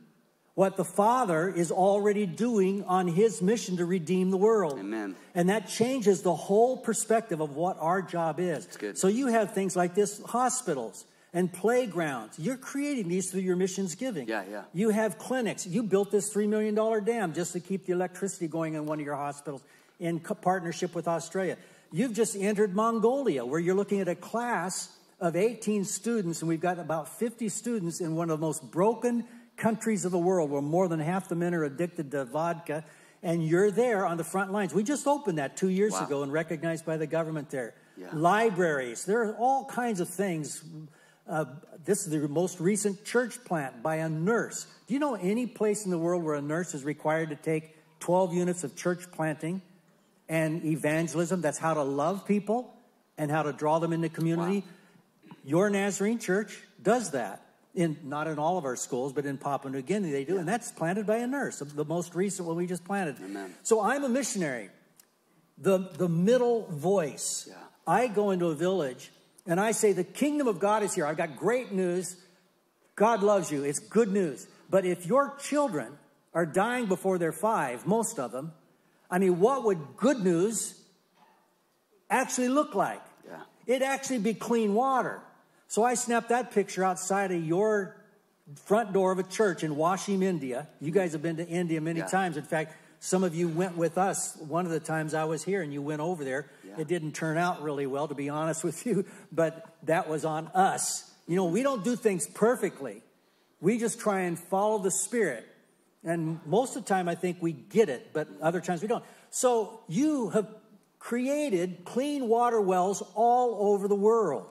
what the Father is already doing on his mission to redeem the world. Amen. And that changes the whole perspective of what our job is. good. So you have things like this hospitals and playgrounds. You're creating these through your missions giving. Yeah, yeah. You have clinics. You built this $3 million dam just to keep the electricity going in one of your hospitals in partnership with Australia. You've just entered Mongolia, where you're looking at a class of 18 students, and we've got about 50 students in one of the most broken countries of the world, where more than half the men are addicted to vodka, and you're there on the front lines. We just opened that two years Wow. ago and recognized by the government there. Yeah. Libraries, there are all kinds of things. Uh, this is the most recent church plant by a nurse. Do you know any place in the world where a nurse is required to take 12 units of church planting and evangelism? That's how to love people and how to draw them into community. Your Nazarene church does that. In, not in all of our schools, but in Papua New Guinea they do. And that's planted by a nurse, the most recent one we just planted. Amen. So I'm a missionary. The, the middle voice. Yeah. I go into a village and I say, The kingdom of God is here. I've got great news. God loves you. It's good news. But if your children are dying before they're five, most of them, I mean, what would good news actually look like? Yeah. It'd actually be clean water. So I snapped that picture outside of your front door of a church in Washim, India. You guys have been to India many Yeah. times. In fact, some of you went with us one of the times I was here and you went over there. It didn't turn out really well, to be honest with you, but that was on us. You know, we don't do things perfectly. We just try and follow the Spirit. And most of the time, I think we get it, but other times we don't. So you have created clean water wells all over the world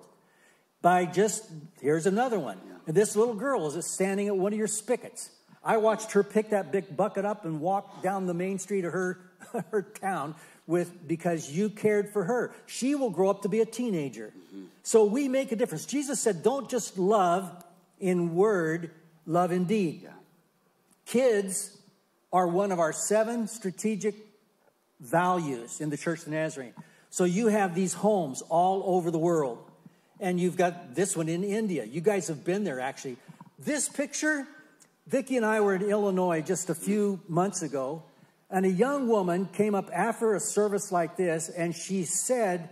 by just, here's another one. And this little girl is standing at one of your spigots. I watched her pick that big bucket up and walk down the main street of her, her town with because you cared for her. She will grow up to be a teenager. Mm-hmm. So we make a difference. Jesus said, don't just love in word, love in deed. Kids are one of our seven strategic values in the Church of the Nazarene. So you have these homes all over the world. And you've got this one in India. You guys have been there actually. This picture, Vicki and I were in Illinois just a few months ago, and a young woman came up after a service like this, and she said,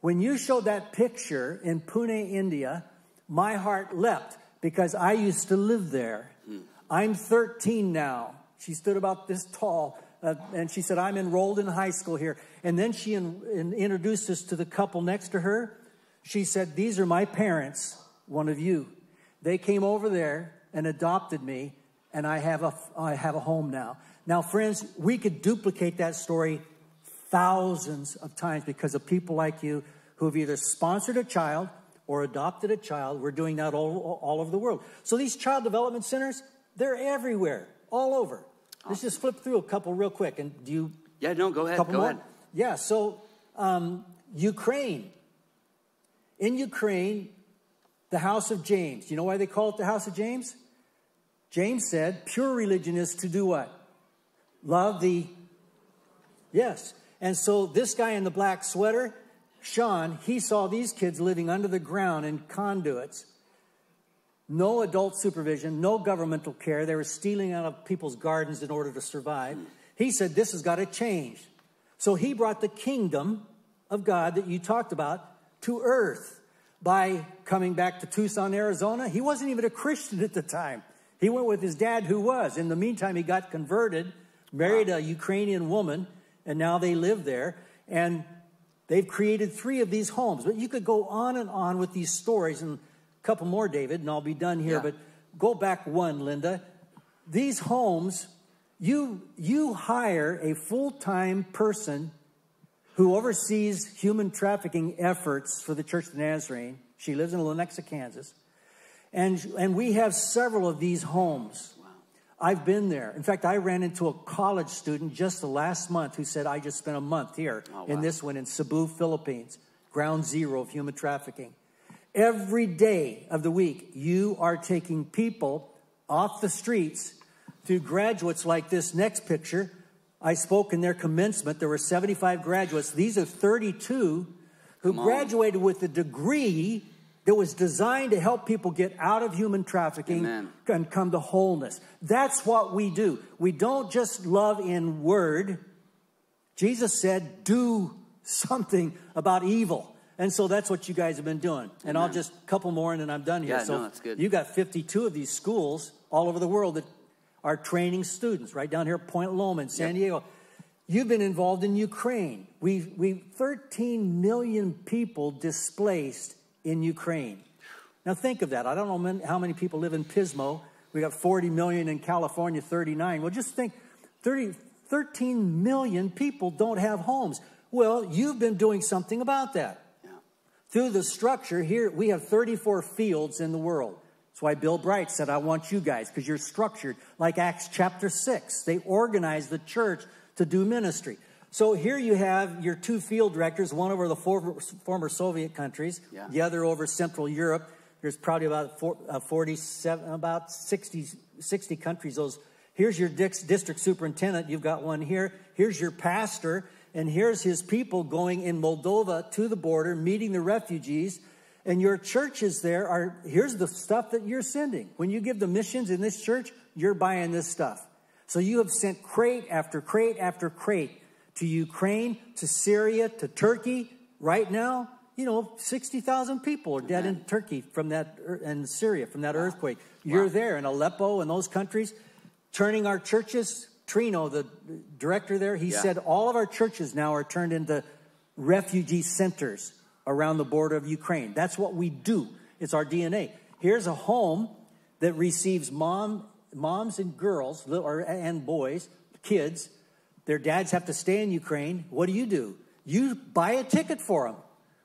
When you showed that picture in Pune, India, my heart leapt because I used to live there. I'm 13 now. She stood about this tall, uh, and she said, I'm enrolled in high school here. And then she in, in, introduced us to the couple next to her. She said, These are my parents, one of you. They came over there and adopted me, and I have a, I have a home now. Now, friends, we could duplicate that story thousands of times because of people like you who have either sponsored a child or adopted a child. We're doing that all, all over the world. So these child development centers, they're everywhere, all over. Let's just flip through a couple real quick. And do you? Yeah, no, go ahead. Couple Go more? ahead. Yeah. So um, Ukraine. In Ukraine, the house of James. Do you know why they call it the house of James? James said, pure religion is to do what? Love the. Yes. And so this guy in the black sweater, Sean, he saw these kids living under the ground in conduits. No adult supervision, no governmental care. They were stealing out of people's gardens in order to survive. He said, This has got to change. So he brought the kingdom of God that you talked about to earth by coming back to Tucson, Arizona. He wasn't even a Christian at the time. He went with his dad, who was. In the meantime, he got converted, married a Ukrainian woman, and now they live there. And they've created three of these homes. But you could go on and on with these stories, and a couple more, David, and I'll be done here. Yeah. But go back one, Linda. These homes, you, you hire a full time person who oversees human trafficking efforts for the Church of the Nazarene. She lives in Lenexa, Kansas. And, and we have several of these homes. I've been there. In fact, I ran into a college student just the last month who said, I just spent a month here oh, in this one in Cebu, Philippines, ground zero of human trafficking. Every day of the week, you are taking people off the streets through graduates like this next picture. I spoke in their commencement. There were 75 graduates. These are 32 who graduated with a degree that was designed to help people get out of human trafficking and come to wholeness. That's what we do. We don't just love in word. Jesus said, do something about evil. And so that's what you guys have been doing. And I'll just a couple more and then I'm done here. Yeah, so no, that's good. you got 52 of these schools all over the world that are training students, right down here at Point Loma in San Diego. You've been involved in Ukraine. We we 13 million people displaced in Ukraine. Now think of that. I don't know how many people live in Pismo. We got 40 million in California, 39. Well, just think 30, 13 million people don't have homes. Well, you've been doing something about that. Through the structure here, we have 34 fields in the world. That's why Bill Bright said, I want you guys, because you're structured like Acts chapter 6. They organized the church to do ministry. So here you have your two field directors, one over the for- former Soviet countries, Yeah. the other over Central Europe. There's probably about four, uh, 47, about 60, 60 countries. Those here's your dix- district superintendent. You've got one here. Here's your pastor, and here's his people going in Moldova to the border, meeting the refugees. And your churches there are here's the stuff that you're sending. When you give the missions in this church, you're buying this stuff. So you have sent crate after crate after crate to Ukraine, to Syria, to Turkey. Right now, you know, 60,000 people are dead in Turkey from that, and Syria from that earthquake. You're there in Aleppo and those countries, turning our churches. Trino, the director there, he Yeah. said all of our churches now are turned into refugee centers around the border of Ukraine. That's what we do. It's our DNA. Here's a home that receives mom, moms and girls or, and boys, kids. Their dads have to stay in Ukraine. What do you do? you buy a ticket for them.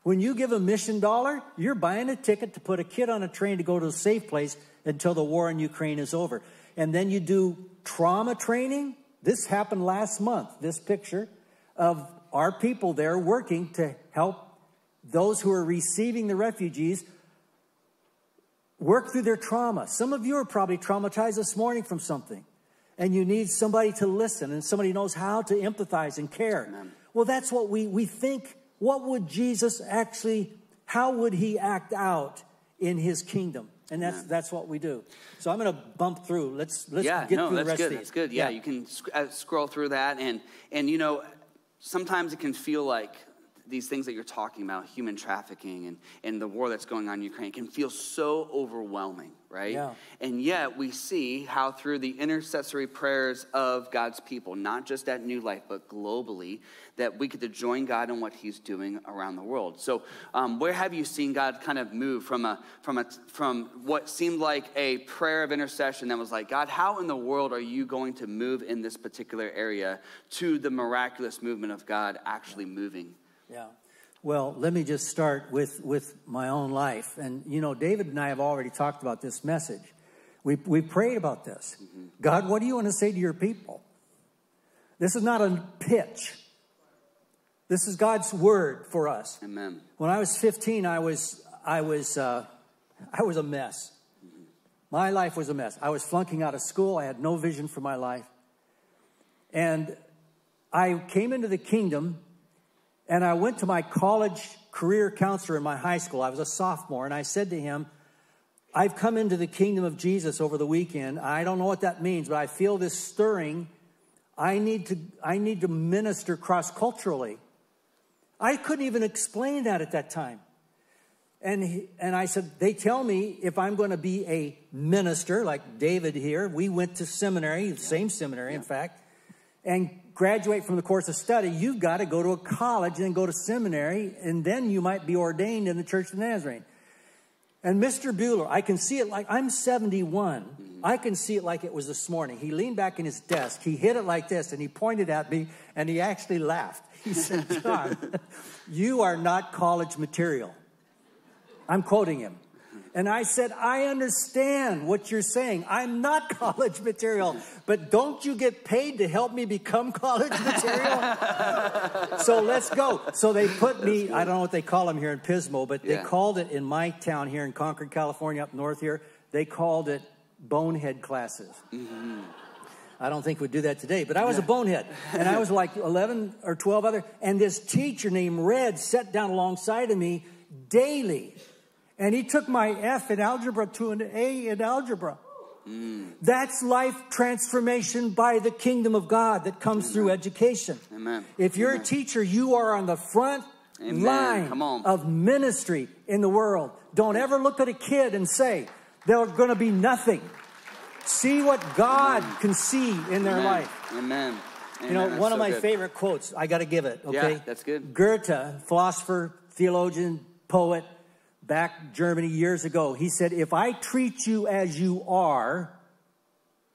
When you give a mission dollar, you're buying a ticket to put a kid on a train to go to a safe place until the war in Ukraine is over. And then you do trauma training. This happened last month, this picture of our people there working to help those who are receiving the refugees work through their trauma. Some of you are probably traumatized this morning from something, and you need somebody to listen and somebody knows how to empathize and care. Amen. Well, that's what we, we think. What would Jesus actually, how would he act out in his kingdom? And that's that's what we do. So I'm going to bump through. Let's let's yeah, get no, through the rest good. of these. That's good. Yeah, you can sc- uh, scroll through that, and and you know, sometimes it can feel like these things that you're talking about, human trafficking and, and the war that's going on in Ukraine, can feel so overwhelming, right? Yeah. And yet we see how through the intercessory prayers of God's people, not just at New Life, but globally, that we get to join God in what He's doing around the world. So, um, where have you seen God kind of move from a from a from what seemed like a prayer of intercession that was like, God, how in the world are you going to move in this particular area to the miraculous movement of God actually moving? Yeah. Well, let me just start with, with my own life. And, you know, David and I have already talked about this message. We, we prayed about this. God, what do you want to say to your people? This is not a pitch. This is God's word for us. Amen. When I was 15, I was, I was, uh, I was a mess. My life was a mess. I was flunking out of school. I had no vision for my life. And I came into the kingdom and I went to my college career counselor in my high school. I was a sophomore, and I said to him, I've come into the kingdom of Jesus over the weekend. I don't know what that means, but I feel this stirring. I need to, I need to minister cross culturally. I couldn't even explain that at that time. And, he, and I said, They tell me if I'm going to be a minister, like David here, we went to seminary, the same seminary, in fact, and graduate from the course of study, you've got to go to a college and then go to seminary, and then you might be ordained in the Church of the Nazarene. And Mr. Bueller, I can see it like I'm 71. Mm-hmm. I can see it like it was this morning. He leaned back in his desk, he hit it like this, and he pointed at me, and he actually laughed. He said, John, you are not college material. I'm quoting him. And I said, I understand what you're saying. I'm not college material, but don't you get paid to help me become college material? so let's go. So they put me, I don't know what they call them here in Pismo, but they called it in my town here in Concord, California, up north here, they called it bonehead classes. Mm-hmm. I don't think we'd do that today, but I was a bonehead. And I was like 11 or 12 other, and this teacher named Red sat down alongside of me daily. And he took my F in algebra to an A in algebra. That's life transformation by the kingdom of God that comes through education. Amen. If you're Amen. a teacher, you are on the front Amen. line of ministry in the world. Don't ever look at a kid and say, they're going to be nothing. See what God can see in their Amen. life. Amen. You know, one of so my good. favorite quotes, I got to give it, okay? Yeah, that's good. Goethe, philosopher, theologian, poet, back Germany years ago, he said, If I treat you as you are,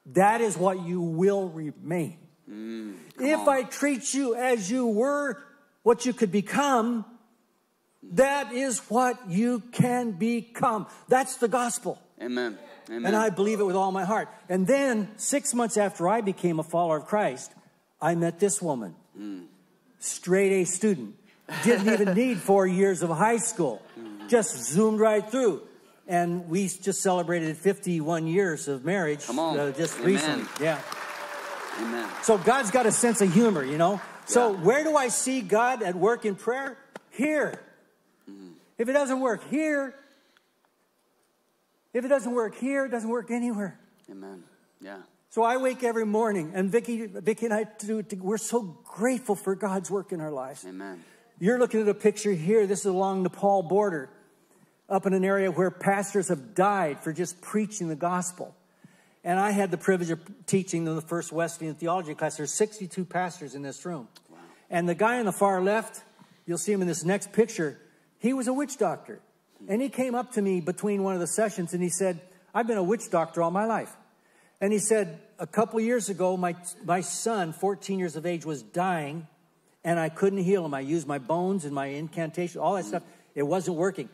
that is what you will remain. Mm, if I treat you as you were, what you could become, that is what you can become. That's the gospel. Amen. Amen. And I believe it with all my heart. And then, six months after I became a follower of Christ, I met this woman, straight A student, didn't even need four years of high school, just zoomed right through. And we just celebrated 51 years of marriage Come on. uh, just Amen. recently. Yeah. Amen. So God's got a sense of humor, you know? So Yeah. where do I see God at work in prayer? Here. If it doesn't work here, if it doesn't work here, it doesn't work anywhere. Amen. Yeah. So I wake every morning, and Vicky, Vicky and I do. We're so grateful for God's work in our lives. Amen. You're looking at a picture here. This is along Nepal border, up in an area where pastors have died for just preaching the gospel. And I had the privilege of teaching in the first Wesleyan theology class. There's 62 pastors in this room. And the guy on the far left, you'll see him in this next picture, he was a witch doctor. And he came up to me between one of the sessions and he said, I've been a witch doctor all my life. And he said, a couple years ago, my, my son, 14 years of age, was dying and I couldn't heal him. I used my bones and my incantation, all that stuff. It wasn't working.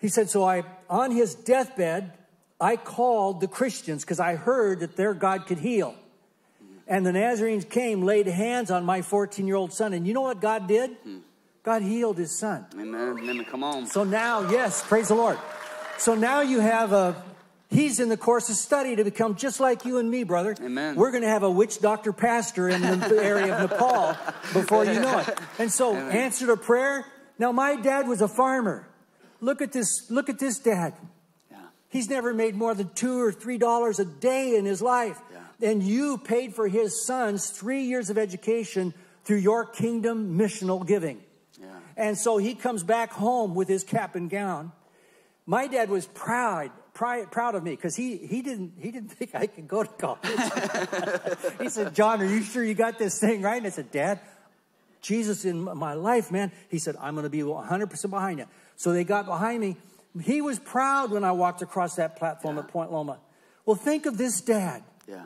He said, so I, on his deathbed, I called the Christians because I heard that their God could heal. And the Nazarenes came, laid hands on my 14 year old son. And you know what God did? God healed his son. Amen. Amen. Come on. So now, yes, praise the Lord. So now you have a, he's in the course of study to become just like you and me, brother. Amen. We're going to have a witch doctor pastor in the area of Nepal before you know it. And so, Amen. answer to prayer. Now, my dad was a farmer. Look at this, look at this dad. Yeah. He's never made more than two or three dollars a day in his life. Yeah. And you paid for his son's three years of education through your kingdom missional giving. Yeah. And so he comes back home with his cap and gown. My dad was proud, proud, proud of me because he, he, didn't, he didn't think I could go to college. he said, John, are you sure you got this thing right? And I said, Dad, Jesus in my life, man. He said, I'm going to be 100% behind you. So they got behind me. He was proud when I walked across that platform at Point Loma. Well, think of this dad. Yeah.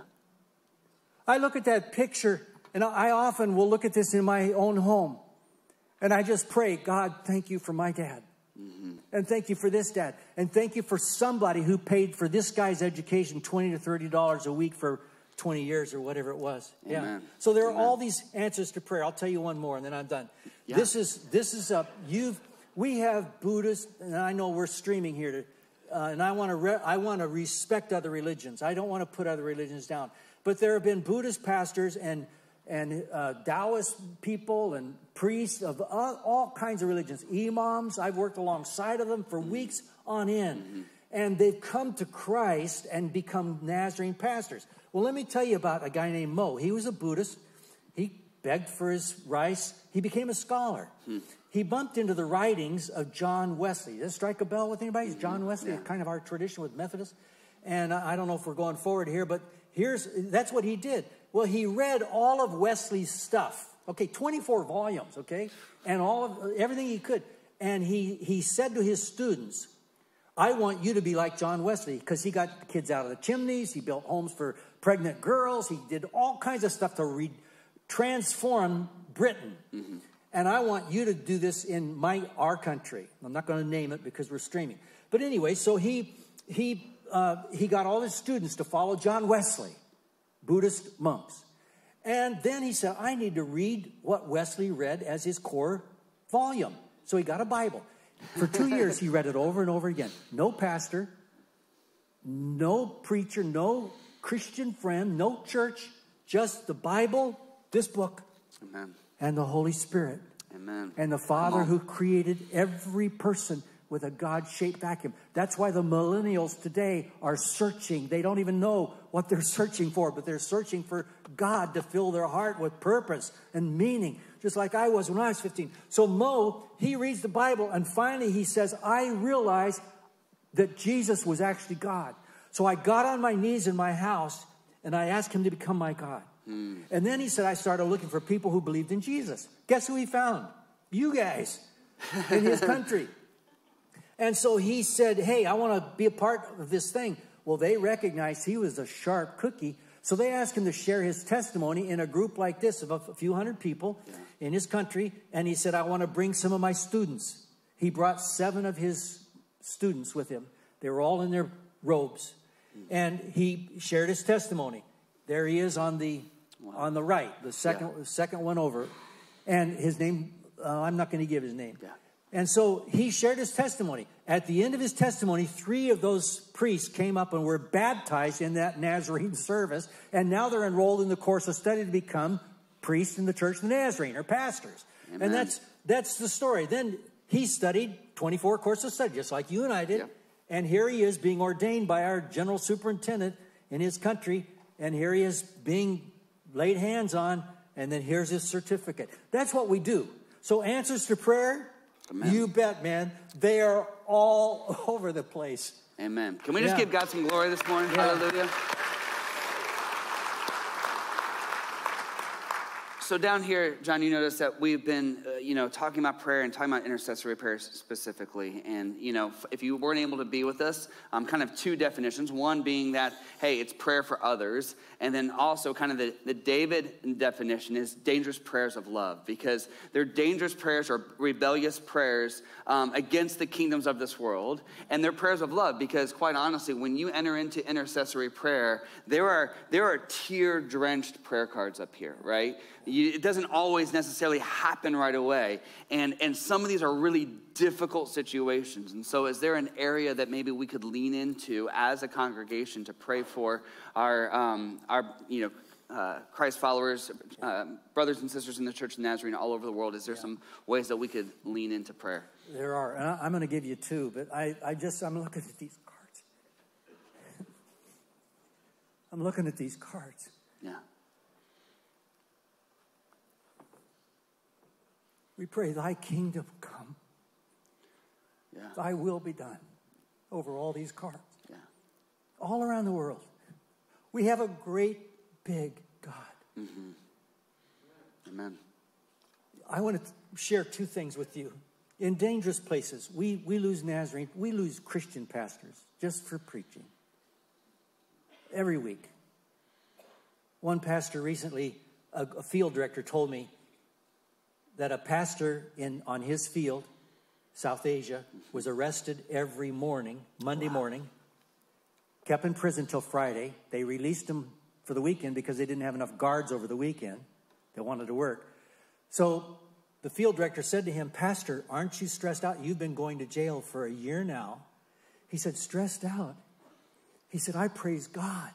I look at that picture, and I often will look at this in my own home. And I just pray, God, thank you for my dad. Mm-hmm. And thank you for this dad. And thank you for somebody who paid for this guy's education 20 to $30 a week for 20 years or whatever it was. Yeah. So there are all these answers to prayer. I'll tell you one more and then I'm done. Yeah. This is, this is a, you've, we have Buddhists, and I know we're streaming here to, uh, and I want to re- I want to respect other religions. I don't want to put other religions down. But there have been Buddhist pastors and and uh, Taoist people and priests of all, all kinds of religions, imams. I've worked alongside of them for weeks on end, and they've come to Christ and become Nazarene pastors. Well, let me tell you about a guy named Mo. He was a Buddhist. He begged for his rice. He became a scholar. Hmm. He bumped into the writings of John Wesley. Does that strike a bell with anybody? Is John Wesley kind of our tradition with Methodists? And I don't know if we're going forward here, but here's that's what he did. Well, he read all of Wesley's stuff. Okay, 24 volumes, okay? And all of everything he could. And he he said to his students, I want you to be like John Wesley because he got kids out of the chimneys. He built homes for pregnant girls. He did all kinds of stuff to re- transform Britain. And I want you to do this in my our country. I'm not going to name it because we're streaming. But anyway, so he he uh, he got all his students to follow John Wesley, Buddhist monks. And then he said, I need to read what Wesley read as his core volume. So he got a Bible. For two years, he read it over and over again. No pastor, no preacher, no Christian friend, no church, just the Bible, this book, Amen. and the Holy Spirit. Amen. And the Father who created every person with a God shaped vacuum. That's why the millennials today are searching. They don't even know what they're searching for, but they're searching for God to fill their heart with purpose and meaning, just like I was when I was 15. So Mo, he reads the Bible and finally he says, I realize that Jesus was actually God. So I got on my knees in my house and I asked him to become my God. And then he said, I started looking for people who believed in Jesus. Guess who he found? You guys in his country. And so he said, Hey, I want to be a part of this thing. Well, they recognized he was a sharp cookie. So they asked him to share his testimony in a group like this of a few hundred people in his country. And he said, I want to bring some of my students. He brought seven of his students with him. They were all in their robes. Hmm. And he shared his testimony. There he is on the on the right, the second the second one over. And his name, uh, I'm not going to give his name. Yeah. And so he shared his testimony. At the end of his testimony, three of those priests came up and were baptized in that Nazarene service. And now they're enrolled in the course of study to become priests in the Church of the Nazarene or pastors. Amen. And that's that's the story. Then he studied 24 courses of study, just like you and I did. Yeah. And here he is being ordained by our general superintendent in his country. And here he is being laid hands on. And then here's his certificate. That's what we do. So, answers to prayer, Amen. you bet, man. They are all over the place. Amen. Can we just Yeah. give God some glory this morning? Yeah. Hallelujah. So down here, John, you notice that we've been, uh, you know, talking about prayer and talking about intercessory prayer specifically. And you know, if you weren't able to be with us, um, kind of two definitions. One being that, hey, it's prayer for others, and then also kind of the, the David definition is dangerous prayers of love because they're dangerous prayers or rebellious prayers um, against the kingdoms of this world, and they're prayers of love because, quite honestly, when you enter into intercessory prayer, there are there are tear drenched prayer cards up here, right? You, it doesn't always necessarily happen right away. And, and some of these are really difficult situations. And so, is there an area that maybe we could lean into as a congregation to pray for our, um, our you know, uh, Christ followers, uh, brothers and sisters in the Church of Nazarene all over the world? Is there yeah. some ways that we could lean into prayer? There are. And I'm going to give you two, but I, I just, I'm looking at these cards. I'm looking at these cards. Yeah. We pray, Thy kingdom come. Yeah. Thy will be done over all these cards. Yeah. All around the world. We have a great big God. Mm-hmm. Amen. I want to share two things with you. In dangerous places, we, we lose Nazarene, we lose Christian pastors just for preaching. Every week. One pastor recently, a, a field director, told me that a pastor in, on his field, South Asia, was arrested every morning, Monday wow. morning, kept in prison till Friday. They released him for the weekend because they didn't have enough guards over the weekend. They wanted to work. So the field director said to him, Pastor, aren't you stressed out? You've been going to jail for a year now. He said, Stressed out? He said, I praise God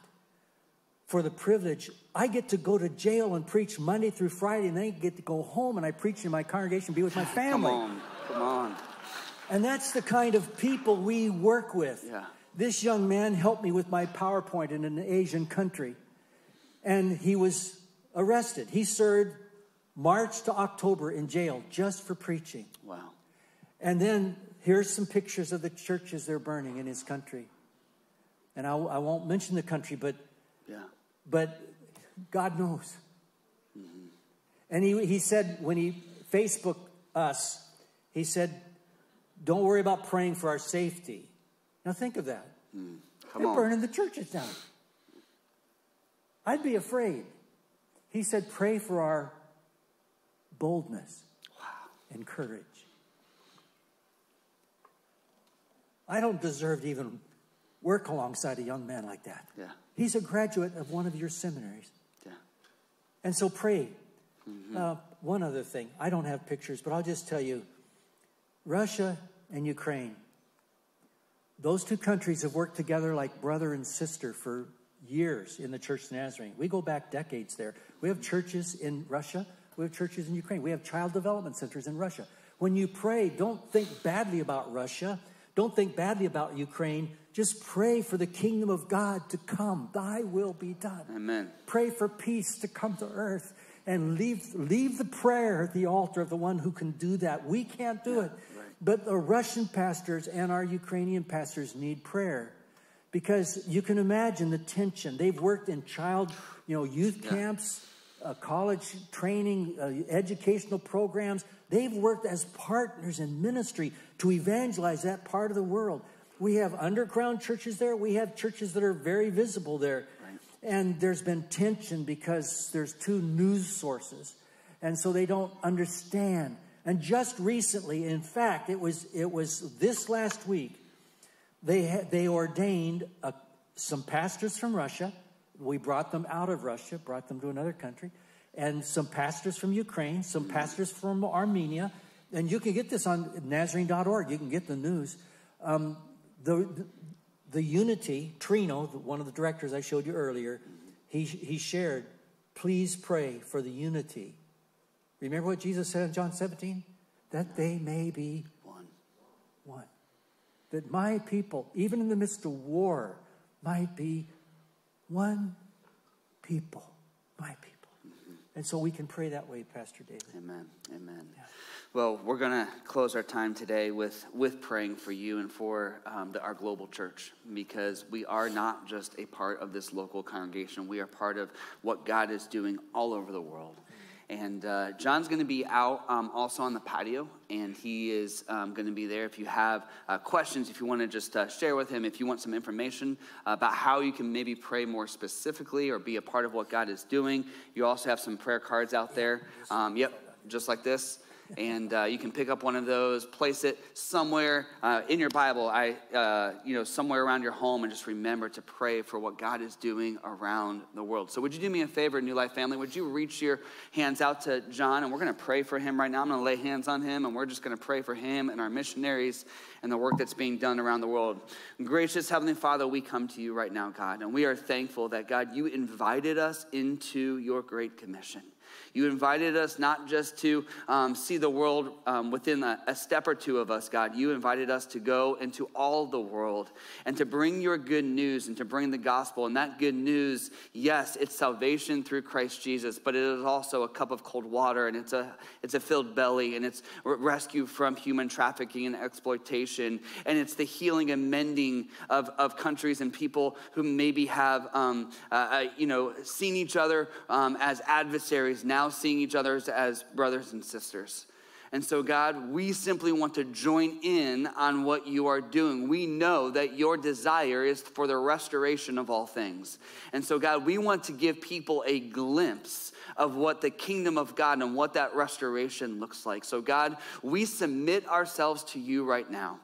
for the privilege. I get to go to jail and preach Monday through Friday, and then I get to go home and I preach in my congregation, be with my family. Come on, come on. And that's the kind of people we work with. Yeah. This young man helped me with my PowerPoint in an Asian country, and he was arrested. He served March to October in jail just for preaching. Wow. And then here's some pictures of the churches they're burning in his country. And I, I won't mention the country, but yeah. But God knows. Mm-hmm. And he, he said, when he Facebook us, he said, don't worry about praying for our safety. Now think of that. Mm. They're on. burning the churches down. I'd be afraid. He said, pray for our boldness wow. and courage. I don't deserve to even work alongside a young man like that. Yeah. He's a graduate of one of your seminaries. Yeah. And so pray. Mm-hmm. Uh, one other thing. I don't have pictures, but I'll just tell you Russia and Ukraine. Those two countries have worked together like brother and sister for years in the Church of Nazarene. We go back decades there. We have churches in Russia, we have churches in Ukraine, we have child development centers in Russia. When you pray, don't think badly about Russia, don't think badly about Ukraine. Just pray for the kingdom of God to come. Thy will be done. Amen. Pray for peace to come to earth and leave, leave the prayer at the altar of the one who can do that. We can't do yeah, it. Right. But the Russian pastors and our Ukrainian pastors need prayer because you can imagine the tension. They've worked in child, you know, youth yeah. camps, uh, college training, uh, educational programs. They've worked as partners in ministry to evangelize that part of the world. We have underground churches there. We have churches that are very visible there. Right. And there's been tension because there's two news sources. And so they don't understand. And just recently, in fact, it was, it was this last week, they, had, they ordained a, some pastors from Russia. We brought them out of Russia, brought them to another country, and some pastors from Ukraine, some pastors from Armenia. And you can get this on Nazarene.org. You can get the news. Um, the, the unity, Trino, one of the directors I showed you earlier, he, he shared, please pray for the unity. Remember what Jesus said in John 17? That they may be one. One. That my people, even in the midst of war, might be one people. My people. And so we can pray that way, Pastor David. Amen. Amen. Well, we're going to close our time today with, with praying for you and for um, the, our global church because we are not just a part of this local congregation. We are part of what God is doing all over the world. And uh, John's going to be out um, also on the patio, and he is um, going to be there. If you have uh, questions, if you want to just uh, share with him, if you want some information about how you can maybe pray more specifically or be a part of what God is doing, you also have some prayer cards out there. Um, yep, just like this and uh, you can pick up one of those, place it somewhere uh, in your Bible, I, uh, you know, somewhere around your home, and just remember to pray for what God is doing around the world. So, would you do me a favor, New Life family? Would you reach your hands out to John, and we're going to pray for him right now. I'm going to lay hands on him, and we're just going to pray for him and our missionaries and the work that's being done around the world. Gracious Heavenly Father, we come to you right now, God, and we are thankful that God, you invited us into your great commission. You invited us not just to um, see the world um, within a, a, step or two of us, God. You invited us to go into all the world and to bring your good news and to bring the gospel. And that good news, yes, it's salvation through Christ Jesus, but it is also a cup of cold water and it's a, it's a filled belly and it's rescue from human trafficking and exploitation. And it's the healing and mending of, of countries and people who maybe have, um, uh, uh you know, seen each other um, as adversaries now now seeing each other as brothers and sisters. And so, God, we simply want to join in on what you are doing. We know that your desire is for the restoration of all things. And so, God, we want to give people a glimpse of what the kingdom of God and what that restoration looks like. So, God, we submit ourselves to you right now.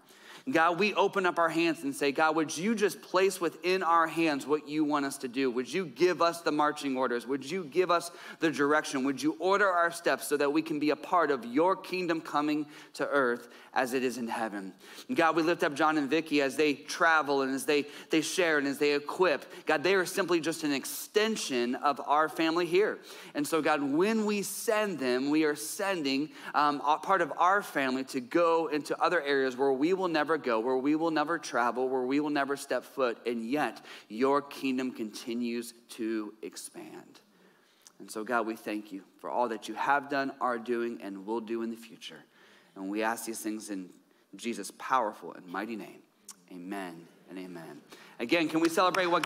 God, we open up our hands and say, God, would you just place within our hands what you want us to do? Would you give us the marching orders? Would you give us the direction? Would you order our steps so that we can be a part of your kingdom coming to earth as it is in heaven? God, we lift up John and Vicky as they travel and as they, they share and as they equip. God, they are simply just an extension of our family here. And so, God, when we send them, we are sending um, part of our family to go into other areas where we will never go, where we will never travel, where we will never step foot, and yet your kingdom continues to expand. And so, God, we thank you for all that you have done, are doing, and will do in the future. And we ask these things in Jesus' powerful and mighty name. Amen and amen. Again, can we celebrate what God